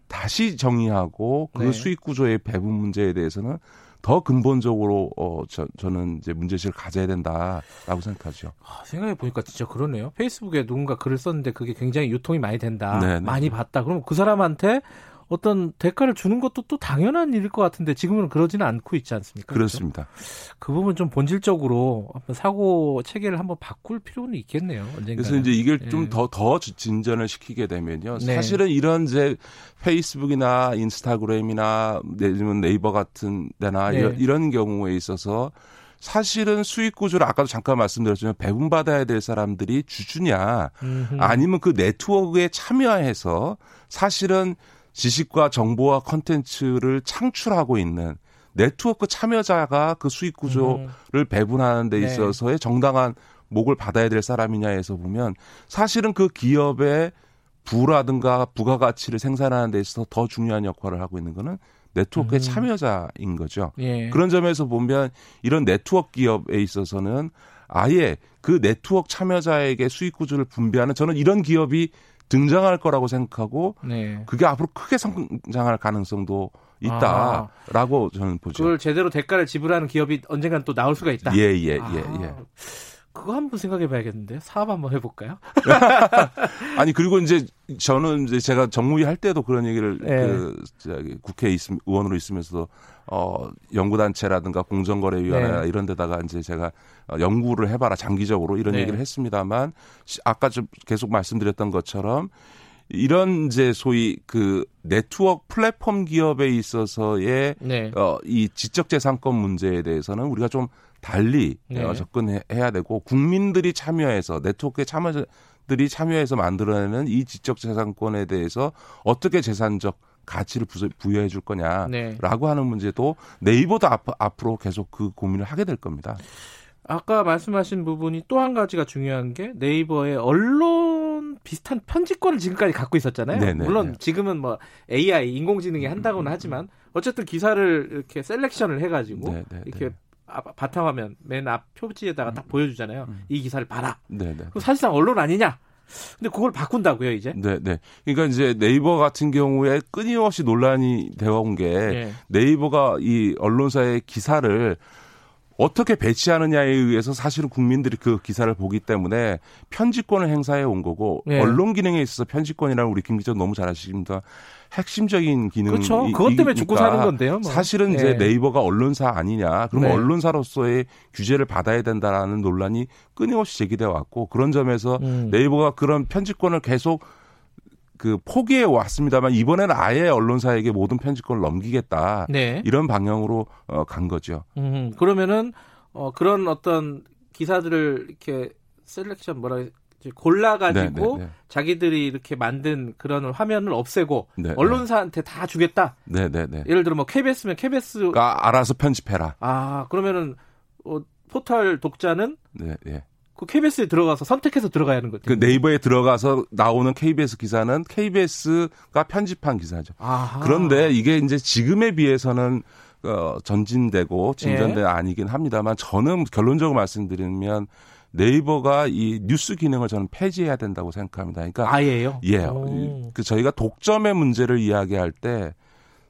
다시 정의하고 그
네.
수익 구조의 배분 문제에 대해서는 더 근본적으로 어 저, 저는 이제 문제의식을 가져야 된다라고 생각하죠.
아, 생각해 보니까 진짜 그러네요. 페이스북에 누군가 글을 썼는데 그게 굉장히 유통이 많이 된다.
네네.
많이 봤다. 그럼 그 사람한테 어떤 대가를 주는 것도 또 당연한 일일 것 같은데 지금은 그러지는 않고 있지 않습니까?
그렇습니다.
그렇죠? 그 부분 좀 본질적으로 한번 사고 체계를 한번 바꿀 필요는 있겠네요. 언젠가.
그래서 이제 이걸
예.
좀더더 진전을 시키게 되면요.
네.
사실은 이런 이제 페이스북이나 인스타그램이나 내지는 네이버 같은 데나
네.
이런, 이런 경우에 있어서 사실은 수익 구조를 아까도 잠깐 말씀드렸지만 배분받아야 될 사람들이 주주냐. 아니면 그 네트워크에 참여해서 사실은 지식과 정보와 컨텐츠를 창출하고 있는 네트워크 참여자가 그 수익 구조를 배분하는 데
네.
있어서의 정당한 목을 받아야 될 사람이냐에서 보면 사실은 그 기업의 부라든가 부가가치를 생산하는 데 있어서 더 중요한 역할을 하고 있는 거는 네트워크의
음.
참여자인 거죠.
예.
그런 점에서 보면 이런 네트워크 기업에 있어서는 아예 그 네트워크 참여자에게 수익 구조를 분배하는 저는 이런 기업이 등장할 거라고 생각하고
네.
그게 앞으로 크게 성장할 가능성도 있다라고 저는 보죠.
그걸 제대로 대가를 지불하는 기업이 언젠간 또 나올 수가 있다.
예, 예,
아,
예, 예.
그거 한번 생각해 봐야겠는데. 사업 한번 해볼까요? (laughs)
아니 그리고 이제 저는 이제 제가 정무위 할 때도 그런 얘기를
예.
그 저기 국회 있, 의원으로 있으면서도 어 연구단체라든가 공정거래위원회나
네.
이런 데다가 이제 제가 어, 연구를 해봐라 장기적으로 이런
네.
얘기를 했습니다만 시- 아까 좀 계속 말씀드렸던 것처럼 이런 이제 소위 그 네트워크 플랫폼 기업에 있어서의
네.
어, 이 지적재산권 문제에 대해서는 우리가 좀 달리
네.
어, 접근해야 되고 국민들이 참여해서 네트워크에 참여들이 참여해서 만들어내는 이 지적 재산권에 대해서 어떻게 재산적 가치를 부- 부여해 줄 거냐라고
네.
하는 문제도 네이버도 앞, 앞으로 계속 그 고민을 하게 될 겁니다.
아까 말씀하신 부분이 또 한 가지가 중요한 게 네이버의 언론 비슷한 편집권을 지금까지 갖고 있었잖아요.
네네.
물론 지금은 뭐 AI 인공지능이 한다고는 하지만 어쨌든 기사를 이렇게 셀렉션을 해가지고
네네.
이렇게 앞- 바탕화면 맨 앞 표지에다가 딱 보여주잖아요. 이 기사를 봐라.
네네.
그럼 사실상 언론 아니냐? 근데 그걸 바꾼다고요 이제?
네, 네. 그러니까 이제 네이버 같은 경우에 끊임없이 논란이 되어 온게
예.
네이버가 이 언론사의 기사를 어떻게 배치하느냐에 의해서 사실은 국민들이 그 기사를 보기 때문에 편집권을 행사해 온 거고
예.
언론 기능에 있어서 편집권이라는 우리 김 기자 너무 잘 아십니다. 핵심적인 기능
그렇죠. 그것 때문에 죽고 사는 건데요. 뭐.
사실은 이제
예.
네이버가 언론사 아니냐. 그럼
네.
언론사로서의 규제를 받아야 된다라는 논란이 끊임없이 제기돼 왔고 그런 점에서
음.
네이버가 그런 편집권을 계속 그 포기해 왔습니다만 이번에는 아예 언론사에게 모든 편집권을 넘기겠다.
네.
이런 방향으로 어, 간 거죠.
음, 그러면은 어, 그런 어떤 기사들을 이렇게 selection 뭐라? 골라가지고
네, 네, 네.
자기들이 이렇게 만든 그런 화면을 없애고
네, 네.
언론사한테 다 주겠다.
네, 네, 네.
예를 들어 뭐 KBS면 KBS
그러니까 알아서 편집해라.
아 그러면은 어, 포털 독자는
네, 네.
그 KBS에 들어가서 선택해서 들어가야 하는 거죠.
그 네이버에 들어가서 나오는 KBS 기사는 KBS가 편집한 기사죠.
아하.
그런데 이게 이제 지금에 비해서는 어, 전진되고 진전된
예.
아니긴 합니다만 저는 결론적으로 말씀드리면 네이버가 이 뉴스 기능을 저는 폐지해야 된다고 생각합니다. 그러니까
아예요.
예,
오.
그 저희가 독점의 문제를 이야기할 때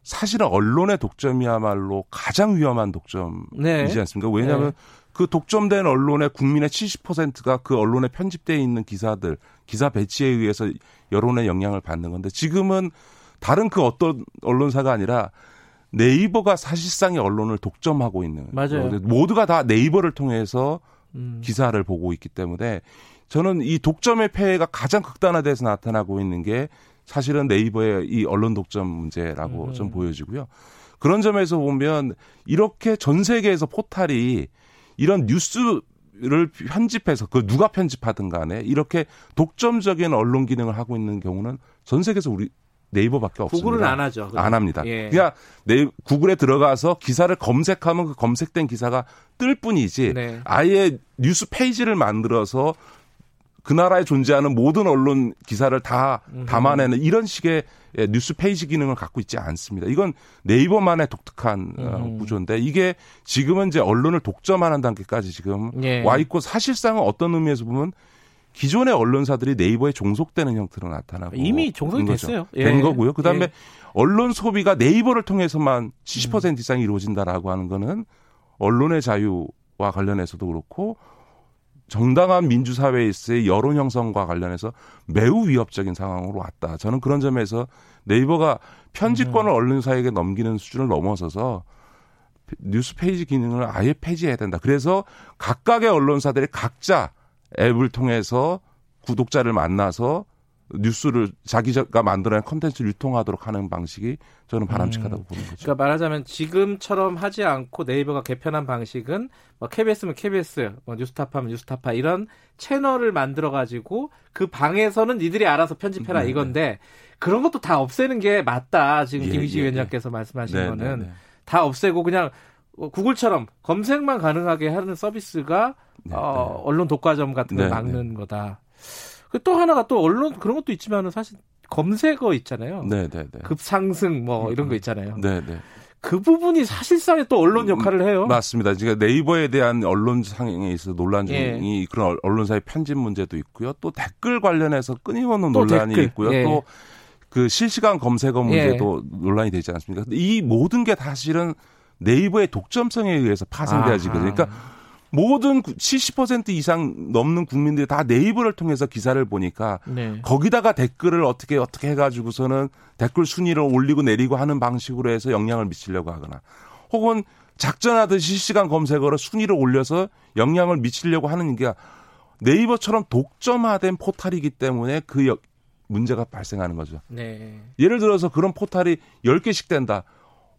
사실은 언론의 독점이야말로 가장 위험한 독점이지
네.
않습니까? 왜냐하면
네.
그 독점된 언론의 국민의 70%가 그 언론에 편집되어 있는 기사들, 기사 배치에 의해서 여론의 영향을 받는 건데 지금은 다른 그 어떤 언론사가 아니라 네이버가 사실상의 언론을 독점하고 있는
맞아요.
모두가 다 네이버를 통해서
음.
기사를 보고 있기 때문에 저는 이 독점의 폐해가 가장 극단화돼서 나타나고 있는 게 사실은 네이버의 이 언론 독점 문제라고
음.
좀 보여지고요. 그런 점에서 보면 이렇게 전 세계에서 포탈이 이런 뉴스를 편집해서 그 누가 편집하든 간에 이렇게 독점적인 언론 기능을 하고 있는 경우는 전 세계에서 우리 네이버밖에 없습니다.
구글은 안 하죠.
안 합니다.
예.
그냥 네, 구글에 들어가서 기사를 검색하면 그 검색된 기사가 뜰 뿐이지
네.
아예 뉴스 페이지를 만들어서 그 나라에 존재하는 모든 언론 기사를 다 담아내는 이런 식의 예, 뉴스 페이지 기능을 갖고 있지 않습니다. 이건 네이버만의 독특한 어,
음.
구조인데 이게 지금은 이제 언론을 독점하는 단계까지 지금
예.
와 있고 사실상은 어떤 의미에서 보면 기존의 언론사들이 네이버에 종속되는 형태로 나타나고
이미 종속이. 됐어요. 예.
된 거고요. 그다음에
예.
언론 소비가 네이버를 통해서만 70% 이상이 이루어진다라고 하는 거는 언론의 자유와 관련해서도 그렇고 정당한 민주사회에 있어의 여론 형성과 관련해서 매우 위협적인 상황으로 왔다. 저는 그런 점에서 네이버가 편집권을 음. 언론사에게 넘기는 수준을 넘어서서 뉴스 페이지 기능을 아예 폐지해야 된다. 그래서 각각의 언론사들이 각자 앱을 통해서 구독자를 만나서 뉴스를 자기가 만들어낸 컨텐츠를 유통하도록 하는 방식이 저는 바람직하다고 음. 보는 거죠.
그러니까 말하자면 지금처럼 하지 않고 네이버가 개편한 방식은 뭐 KBS면 KBS, 뭐 뉴스타파면 뉴스타파 이런 채널을 만들어 가지고 그 방에서는 니들이 알아서 편집해라 네, 이건데 네. 그런 것도 다 없애는 게 맞다. 지금 예, 김희지 예, 위원장께서 예. 말씀하신 네, 거는 네, 네. 다 없애고 그냥 구글처럼 검색만 가능하게 하는 서비스가 네, 어, 언론 독과점 같은 걸 막는 거다. 그또 하나가 또 언론 그런 것도 있지만은 사실 검색어 있잖아요. 네, 네, 네. 급상승 뭐 이런 거 있잖아요. 네, 네. 그 부분이 사실상의 또 언론 역할을 해요.
맞습니다. 지금 네이버에 대한 언론 상에 있어 논란 중이 예. 그런 언론사의 편집 문제도 있고요. 또 댓글 관련해서 끊임없는 논란이 댓글. 있고요. 예. 또그 실시간 검색어 문제도 예. 논란이 되지 않습니까? 이 모든 게 사실은 네이버의 독점성에 의해서 파생되어지거든요. 그러니까 모든 70% 이상 넘는 국민들이 다 네이버를 통해서 기사를 보니까 네. 거기다가 댓글을 어떻게 어떻게 해가지고서는 댓글 순위를 올리고 내리고 하는 방식으로 해서 영향을 미치려고 하거나 혹은 작전하듯이 실시간 검색어로 순위를 올려서 영향을 미치려고 하는 게 네이버처럼 독점화된 포탈이기 때문에 그 여, 문제가 발생하는 거죠. 네. 예를 들어서 그런 포탈이 10개씩 된다.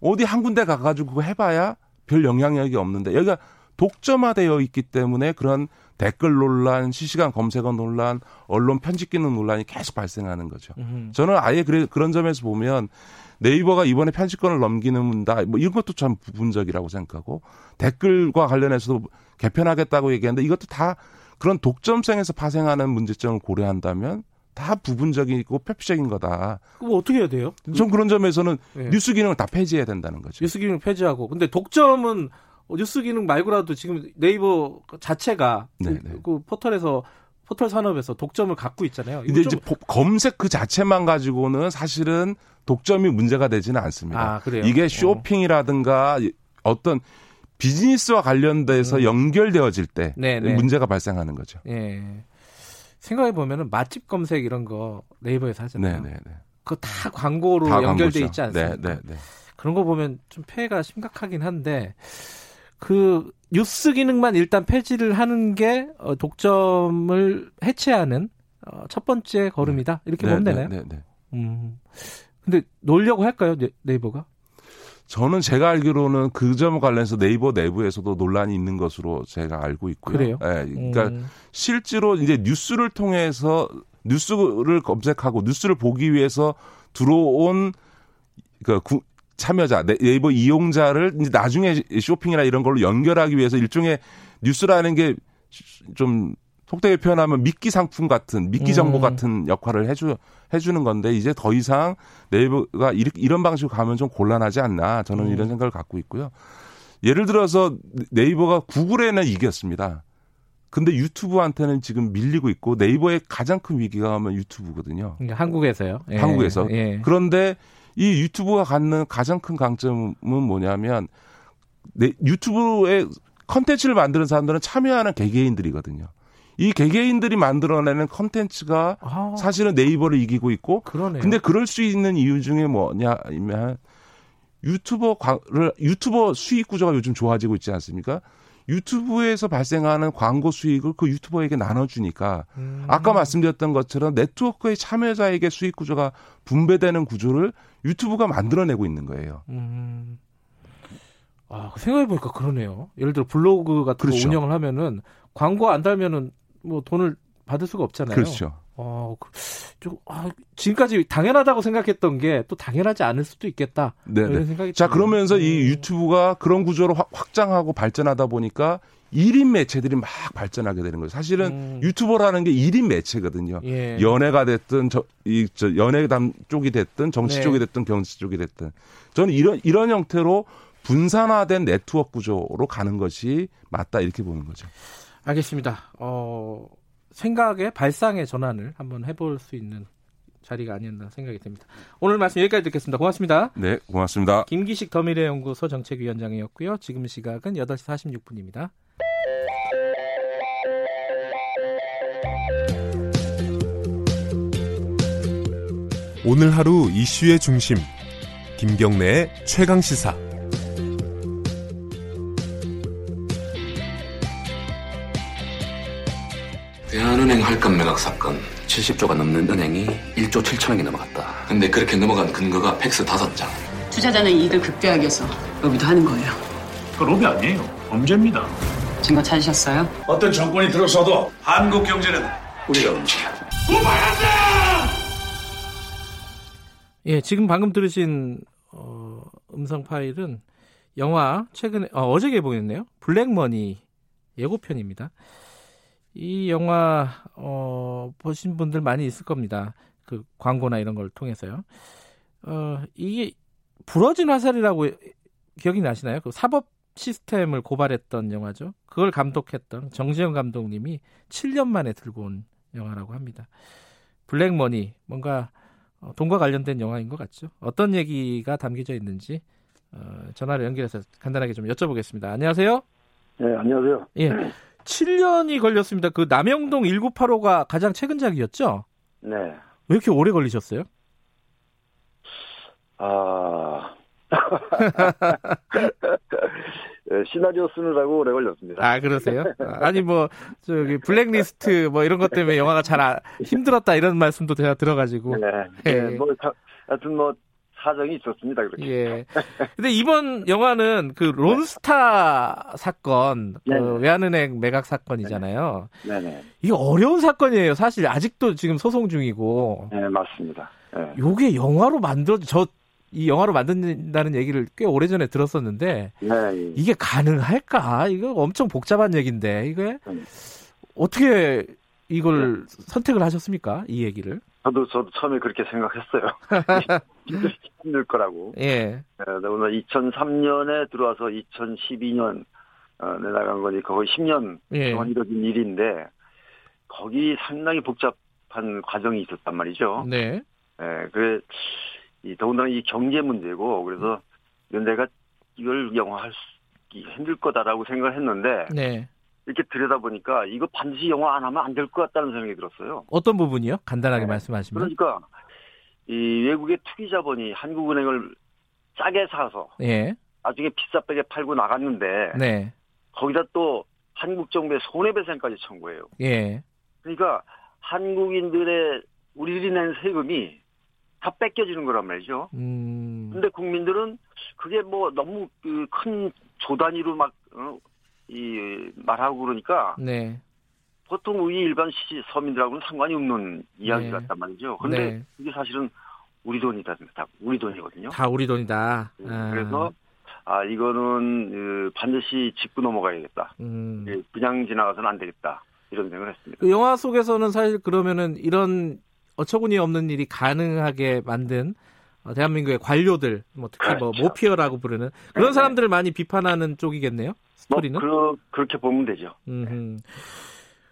어디 한 군데 가가지고 그거 해봐야 별 영향력이 없는데 여기가 독점화되어 있기 때문에 그런 댓글 논란, 실시간 검색어 논란, 언론 편집 기능 논란이 계속 발생하는 거죠. 음. 저는 아예 그래, 그런 점에서 보면 네이버가 이번에 편집권을 넘기는다, 뭐 이런 것도 참 부분적이라고 생각하고 댓글과 관련해서도 개편하겠다고 얘기하는데 이것도 다 그런 독점성에서 파생하는 문제점을 고려한다면 다 부분적이고 표피적인 거다.
그럼 어떻게 해야 돼요?
좀 그런 점에서는 네. 뉴스 기능을 다 폐지해야 된다는 거죠.
뉴스 기능 폐지하고. 근데 독점은 뉴스 기능 말고라도 지금 네이버 자체가 그, 네, 네. 그 포털에서 포털 산업에서 독점을 갖고 있잖아요.
근데 이제 검색 그 자체만 가지고는 사실은 독점이 문제가 되지는 않습니다. 아, 이게 어. 쇼핑이라든가 어떤 비즈니스와 관련돼서 음. 연결되어질 때 네네. 네. 문제가 발생하는 거죠. 예.
생각해 보면은 맛집 검색 이런 거 네이버에서 하잖아요. 네네네. 그거 다 광고로 다 연결돼 있지 않습니까? 네네네. 그런 거 보면 좀 폐해가 심각하긴 한데 그 뉴스 기능만 일단 폐지를 하는 게 어, 독점을 해체하는 어, 첫 번째 걸음이다. 이렇게 네, 보면 네, 되나요? 네, 네, 음. 근데 놀려고 할까요, 네, 네이버가?
저는 제가 알기로는 그 점 관련해서 네이버 내부에서도 논란이 있는 것으로 제가 알고 있고요.
그래요?
네, 그러니까 음. 실제로 이제 뉴스를 통해서 뉴스를 검색하고 뉴스를 보기 위해서 들어온 그 참여자, 네이버 이용자를 이제 나중에 쇼핑이나 이런 걸로 연결하기 위해서 일종의 뉴스라는 게 좀 속되게 표현하면 미끼 상품 같은 미끼 정보 음. 같은 역할을 해주 해주는 건데 이제 더 이상 네이버가 이런 방식으로 가면 좀 곤란하지 않나 저는 음. 이런 생각을 갖고 있고요. 예를 들어서 네이버가 구글에는 이겼습니다. 근데 유튜브한테는 지금 밀리고 있고 네이버의 가장 큰 위기가 하면 유튜브거든요.
그러니까 한국에서요.
예. 한국에서. 예. 그런데 이 유튜브가 갖는 가장 큰 강점은 뭐냐면 네, 유튜브에 컨텐츠를 만드는 사람들은 참여하는 개개인들이거든요. 이 개개인들이 만들어내는 컨텐츠가 아, 사실은 네이버를 이기고 있고 그러네요. 근데 그럴 수 있는 이유 중에 뭐냐면 유튜버를 유튜버 수익 구조가 요즘 좋아지고 있지 않습니까? 유튜브에서 발생하는 광고 수익을 그 유튜버에게 나눠주니까 음. 아까 말씀드렸던 것처럼 네트워크의 참여자에게 수익 구조가 분배되는 구조를 유튜브가 만들어내고 있는 거예요. 음.
아 생각해보니까 그러네요. 예를 들어 블로그 같은 그렇죠. 거 운영을 하면은 광고 안 달면은 뭐 돈을 받을 수가 없잖아요.
그렇죠.
어, 그, 좀, 아, 지금까지 당연하다고 생각했던 게 또 당연하지 않을 수도 있겠다. 네. 이런 네. 생각이
자, 그러면서 이 음. 유튜브가 그런 구조로 확장하고 발전하다 보니까 1인 매체들이 막 발전하게 되는 거예요. 사실은 음. 유튜버라는 게 1인 매체거든요. 예. 연예가 됐든 저, 이, 저 연예담 쪽이 됐든 정치 네. 쪽이 됐든 경제 쪽이 됐든 저는 이런 이런 형태로 분산화된 네트워크 구조로 가는 것이 맞다 이렇게 보는 거죠.
알겠습니다. 어, 생각의 발상의 전환을 한번 해볼 수 있는 자리가 아니었나 생각이 듭니다. 오늘 말씀 여기까지 듣겠습니다. 고맙습니다.
네, 고맙습니다.
김기식 더미래연구소 정책위원장이었고요. 지금 시각은 8시 46분입니다.
오늘 하루 이슈의 중심 김경래의 최강 시사.
대한은행 할감 매각 사건 70조가 넘는 은행이 1조 7천억이 넘어갔다. 근데 그렇게 넘어간 근거가 팩스 5장.
투자자는 이익을 극대화하기 위해서 로비도 하는 거예요.
그 로비 아니에요. 범죄입니다.
증거 찾으셨어요?
어떤 정권이 들어서도 한국 경제는 우리가 움직여.
예, 지금 방금 들으신 어, 음성 파일은 영화 최근에 어, 제 개봉했네요. 블랙머니 예고편입니다. 이 영화 어, 보신 분들 많이 있을 겁니다. 그 광고나 이런 걸 통해서요. 어, 이게 부러진 화살이라고 기억이 나시나요? 그 사법 시스템을 고발했던 영화죠. 그걸 감독했던 정지영 감독님이 7년 만에 들고 온 영화라고 합니다. 블랙머니 뭔가 어, 돈과 관련된 영화인 것 같죠. 어떤 얘기가 담겨져 있는지 어, 전화를 연결해서 간단하게 좀 여쭤보겠습니다. 안녕하세요.
네, 안녕하세요.
예. (clears throat) 7년이 걸렸습니다. 그 남영동 1985가 가장 최근작이었죠?
네. 왜
이렇게 오래 걸리셨어요?
아. 네, (laughs) 시나리오 쓰느라고 오래 걸렸습니다.
아, 그러세요? 아니, 뭐, 저기, 블랙리스트 뭐 이런 것 때문에 영화가 잘 아, 힘들었다 이런 말씀도 제가 들어가지고.
네. 네. 네. 뭐, 하여튼 뭐, 사정이 있었습니다. 그렇게.
예. (laughs) 근데 이번 영화는 그 론스타 사건, 그 외환은행 매각 사건이잖아요.
네네.
이게 어려운 사건이에요. 사실 아직도 지금 소송 중이고.
네, 맞습니다. 네.
요게 영화로 만들어 저 이 영화로 만든다는 얘기를 꽤 오래전에 들었었는데
네.
이게 가능할까? 이거 엄청 복잡한 얘기인데 이게 네. 어떻게 이걸 네. 선택을 하셨습니까? 이 얘기를?
저도 저도 처음에 그렇게 생각했어요. (laughs) 힘들 거라고.
예.
네, 오늘 2003년에 들어와서 2012년 어, 내나간 거니 거의 10년
예.
동안 이뤄진 일인데 거기 상당히 복잡한 과정이 있었단 말이죠.
네.
예, 그, 이, 더군다나 이 경제 문제고, 그래서 연대가 이걸 영화할 수, 힘들 거다라고 생각을 했는데,
네.
이렇게 들여다 보니까 이거 반드시 영화 안 하면 안 될 것 같다는 생각이 들었어요.
어떤 부분이요? 간단하게 네. 말씀하시면.
그러니까, 이 외국의 투기 자본이 한국은행을 싸게 사서,
예.
나중에 비싸게 팔고 나갔는데,
네.
거기다 또 한국 정부의 손해배상까지 청구해요.
예.
그러니까 한국인들의 우리들이 낸 세금이 다 뺏겨지는 거란 말이죠.
음.
근데 국민들은 그게 뭐 너무 그 큰 조단위로 막, 어, 이, 말하고 그러니까.
네.
보통 우리 일반 시, 서민들하고는 상관이 없는 이야기
네.
같단 말이죠. 근데
네.
이게 사실은 우리 돈이다. 다 우리 돈이거든요.
다 우리 돈이다.
네,
아.
그래서 아, 이거는 그 반드시 짚고 넘어가야겠다.
음.
예, 그냥 지나가서는 안 되겠다. 이런 생각을 했습니다.
그 영화 속에서는 사실 그러면은 이런 어처구니 없는 일이 가능하게 만든 어, 대한민국의 관료들, 뭐 특히 뭐
그렇죠.
모피어라고 부르는 그런
네,
사람들을 많이 비판하는 쪽이겠네요. 스토리는.
뭐 그, 그렇게 보면 되죠.
음.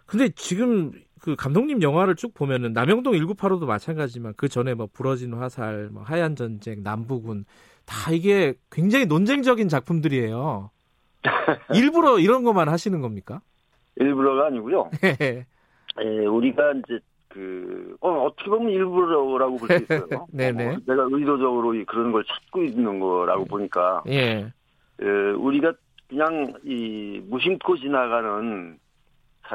근데 지금 그 감독님 영화를 쭉 보면은 남영동 1985도 마찬가지지만 그 전에 뭐 부러진 화살, 뭐 하얀 전쟁, 남부군 다 이게 굉장히 논쟁적인 작품들이에요. (laughs) 일부러 이런 것만 하시는 겁니까?
일부러가 아니고요. 예, 우리가 이제 그 어, 어떻게 보면 일부러라고 볼 수 있어요.
네네. (laughs)
어, 내가 의도적으로 이- 그런 걸 찾고 있는 거라고 보니까
예.
예, 우리가 그냥 이 무심코 지나가는 사,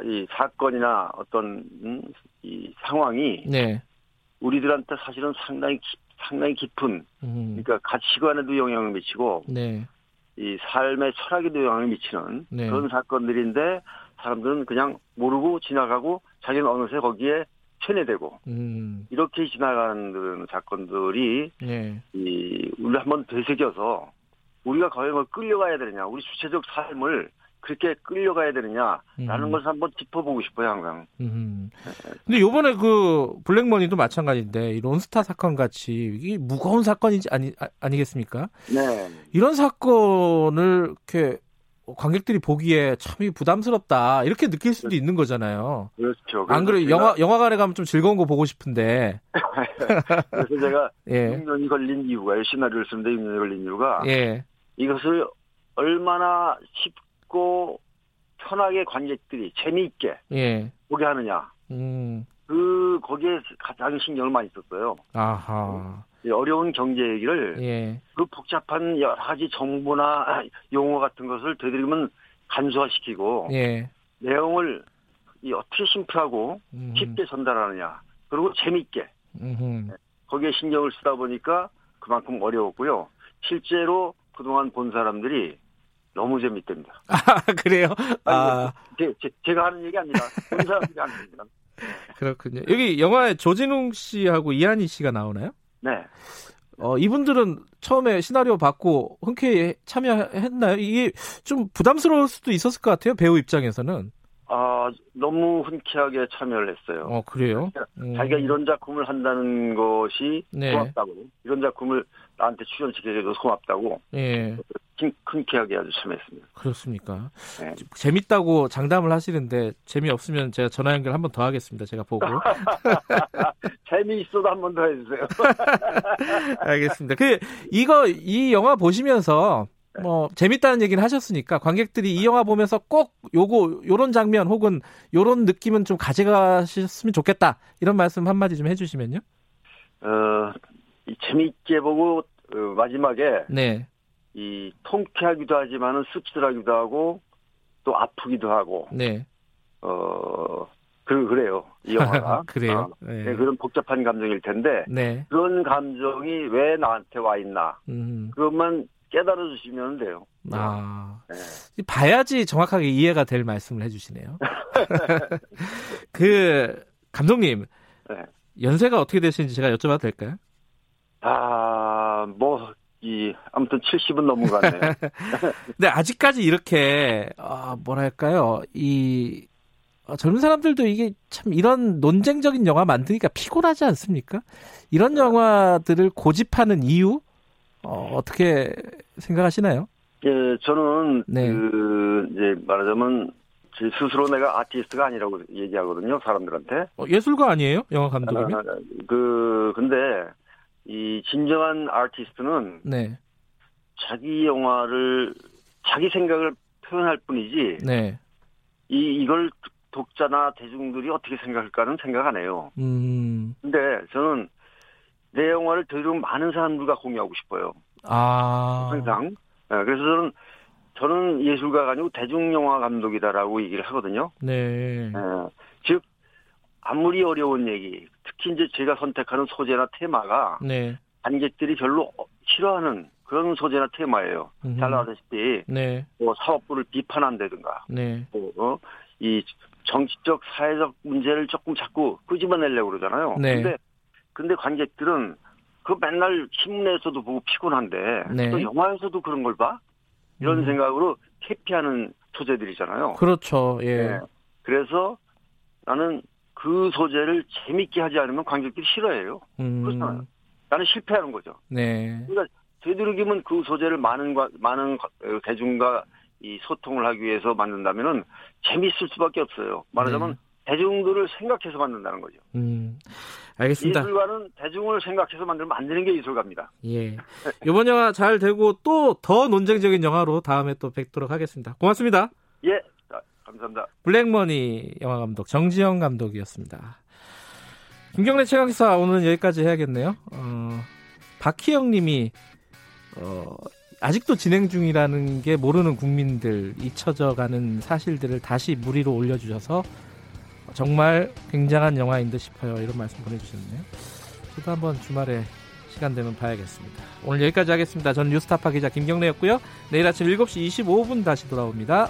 이 사건이나 어떤 음, 이 상황이
네.
우리들한테 사실은 상당히 기- 상당히 깊은
음.
그러니까 가치관에도 영향을 미치고
네.
이 삶의 철학에도 영향을 미치는
네.
그런 사건들인데 사람들은 그냥 모르고 지나가고 자기는 어느새 거기에 체내되고
음.
이렇게 지나가는 그런 사건들이
네.
이 우리 한번 되새겨서 우리가 과연 뭐 끌려가야 되느냐 우리 주체적 삶을 그렇게 끌려가야 되느냐라는
음.
것을 한번 짚어보고 싶어요 항상.
음. 근데 요번에 그 블랙머니도 마찬가지인데 이 론스타 사건 같이 이게 무거운 사건이지 아니 아, 아니겠습니까?
네.
이런 사건을 이렇게 관객들이 보기에 참 이게 부담스럽다 이렇게 느낄 수도 있는 거잖아요.
그렇죠.
안 그래
그래서
영화 영화관에 가면 좀 즐거운 거 보고 싶은데. (laughs)
그래서 제가
예.
6년이 걸린 이유가 시나리오를 쓰는데 6년이 걸린 이유가
예.
이것을 얼마나 쉽 고 편하게 관객들이 재미있게
예.
보게 하느냐.
음.
그 거기에 가장 신경을 많이 썼어요.
아하.
어려운 경제 얘기를
예.
그 복잡한 여러 가지 정보나 (laughs) 용어 같은 것을 되도록이면 간소화시키고
예.
내용을 이 어떻게 심플하고
음.
쉽게 전달하느냐 그리고 재밌게
음흠.
거기에 신경을 쓰다 보니까 그만큼 어려웠고요. 실제로 그동안 본 사람들이 너무 재밌답니다. (laughs)
아, 그래요? 아,
제, 제, 제 가 하는 얘기 아니라 본 사람들이 하는 얘기입니다. (laughs)
그렇군요. 여기 영화에 조진웅 씨하고 이한희 씨가 나오나요?
네.
어, 이분들은 처음에 시나리오 받고 흔쾌히 참여했나요? 이게 좀 부담스러울 수도 있었을 것 같아요. 배우 입장에서는.
아, 너무 흔쾌하게 참여를 했어요.
어, 그래요? 음.
자기가 이런 작품을 한다는 것이
네.
고맙다고. 이런 작품을 나한테 출연시켜줘서 고맙다고.
예,
흔- 흔쾌하게 아주 참여했습니다.
그렇습니까?
네.
재밌다고 장담을 하시는데 재미없으면 제가 전화 연결 한 번 더 하겠습니다. 제가 보고. (laughs)
재미있어도 한 번 더 해주세요. (laughs)
알겠습니다. 그 이거 이 영화 보시면서 뭐 재밌다는 얘기는 하셨으니까 관객들이 이 영화 보면서 꼭 요거 요런 장면 혹은 요런 느낌은 좀 가져가셨으면 좋겠다. 이런 말씀 한마디 좀 해주시면요.
어, 이 재미있게 보고, 어, 마지막에
네.
이 통쾌하기도 하지만은 씁쓸하기도 하고 또 아프기도 하고
네.
어 그, 그래요 이 영화가 (laughs)
그래요?
어,
네.
네, 그런 복잡한 감정일 텐데
네.
그런 감정이 왜 나한테 와 있나
음.
그것만 깨달아 주시면 돼요.
아.
네.
봐야지 정확하게 이해가 될 말씀을 해주시네요. (laughs) 그 감독님
네.
연세가 어떻게 되시는지 제가 여쭤봐도 될까요?
아, 뭐, 이, 아무튼 70은 넘은 것 같네요.
근데 (laughs) 아직까지 이렇게 아, 뭐랄까요 이 어, 젊은 사람들도 이게 참 이런 논쟁적인 영화 만드니까 피곤하지 않습니까? 이런 영화들을 고집하는 이유 어, 어떻게 생각하시나요?
예, 저는,
네.
그, 이제 말하자면, 제 스스로 내가 아티스트가 아니라고 얘기하거든요, 사람들한테.
어, 예술가 아니에요? 영화 감독이면?
아, 그, 근데, 이, 진정한 아티스트는
네,
자기 영화를, 자기 생각을 표현할 뿐이지,
네,
이, 이걸 독자나 대중들이 어떻게 생각할까는 생각 안 해요.
음,
근데 저는 내 영화를 되도록 많은 사람들과 공유하고 싶어요.
아,
항상. 예, 그래서 저는 저는 예술가가 아니고 대중영화 감독이다라고 얘기를 하거든요.
네,
예, 즉 아무리 어려운 얘기, 특히 이제 제가 선택하는 소재나 테마가
네,
관객들이 별로 싫어하는 그런 소재나 테마예요.
음흠.
잘 아시다시피
네,
뭐 사업부를 비판한다든가,
네,
뭐, 어, 이 정치적 사회적 문제를 조금 자꾸 끄집어내려고 그러잖아요.
네.
근데 근데 관객들은 그 맨날 신문에서도 보고 피곤한데
네.
또 영화에서도 그런 걸 봐? 이런
음.
생각으로 회피하는 소재들이잖아요.
그렇죠, 예,
네. 그래서 나는 그 소재를 재밌게 하지 않으면 관객들이 싫어해요. 그렇잖아요.
음,
나는 실패하는 거죠.
네,
그러니까 되도록이면 그 소재를 많은 과- 많은 과- 어, 대중과 이 소통을 하기 위해서 만든다면은 재밌을 수밖에 없어요. 말하자면
네.
대중들을 생각해서 만든다는 거죠.
음, 알겠습니다.
예술가는 대중을 생각해서 만들면 만드는 게 예술가입니다.
예. 이번 영화 잘 되고 또 더 논쟁적인 영화로 다음에 또 뵙도록 하겠습니다. 고맙습니다.
예, 자, 감사합니다.
블랙머니 영화 감독 정지영 감독이었습니다. 김경래 최강기사 오늘은 여기까지 해야겠네요. 어, 박희영 님이 어, 아직도 진행 중이라는 게 모르는 국민들 잊혀져가는 사실들을 다시 무리로 올려주셔서 정말 굉장한 영화인 듯 싶어요. 이런 말씀 보내주셨네요. 저도 한번 주말에 시간 되면 봐야겠습니다. 오늘 여기까지 하겠습니다. 저는 뉴스타파 기자 김경래였고요. 내일 아침 7시 25분 다시 돌아옵니다.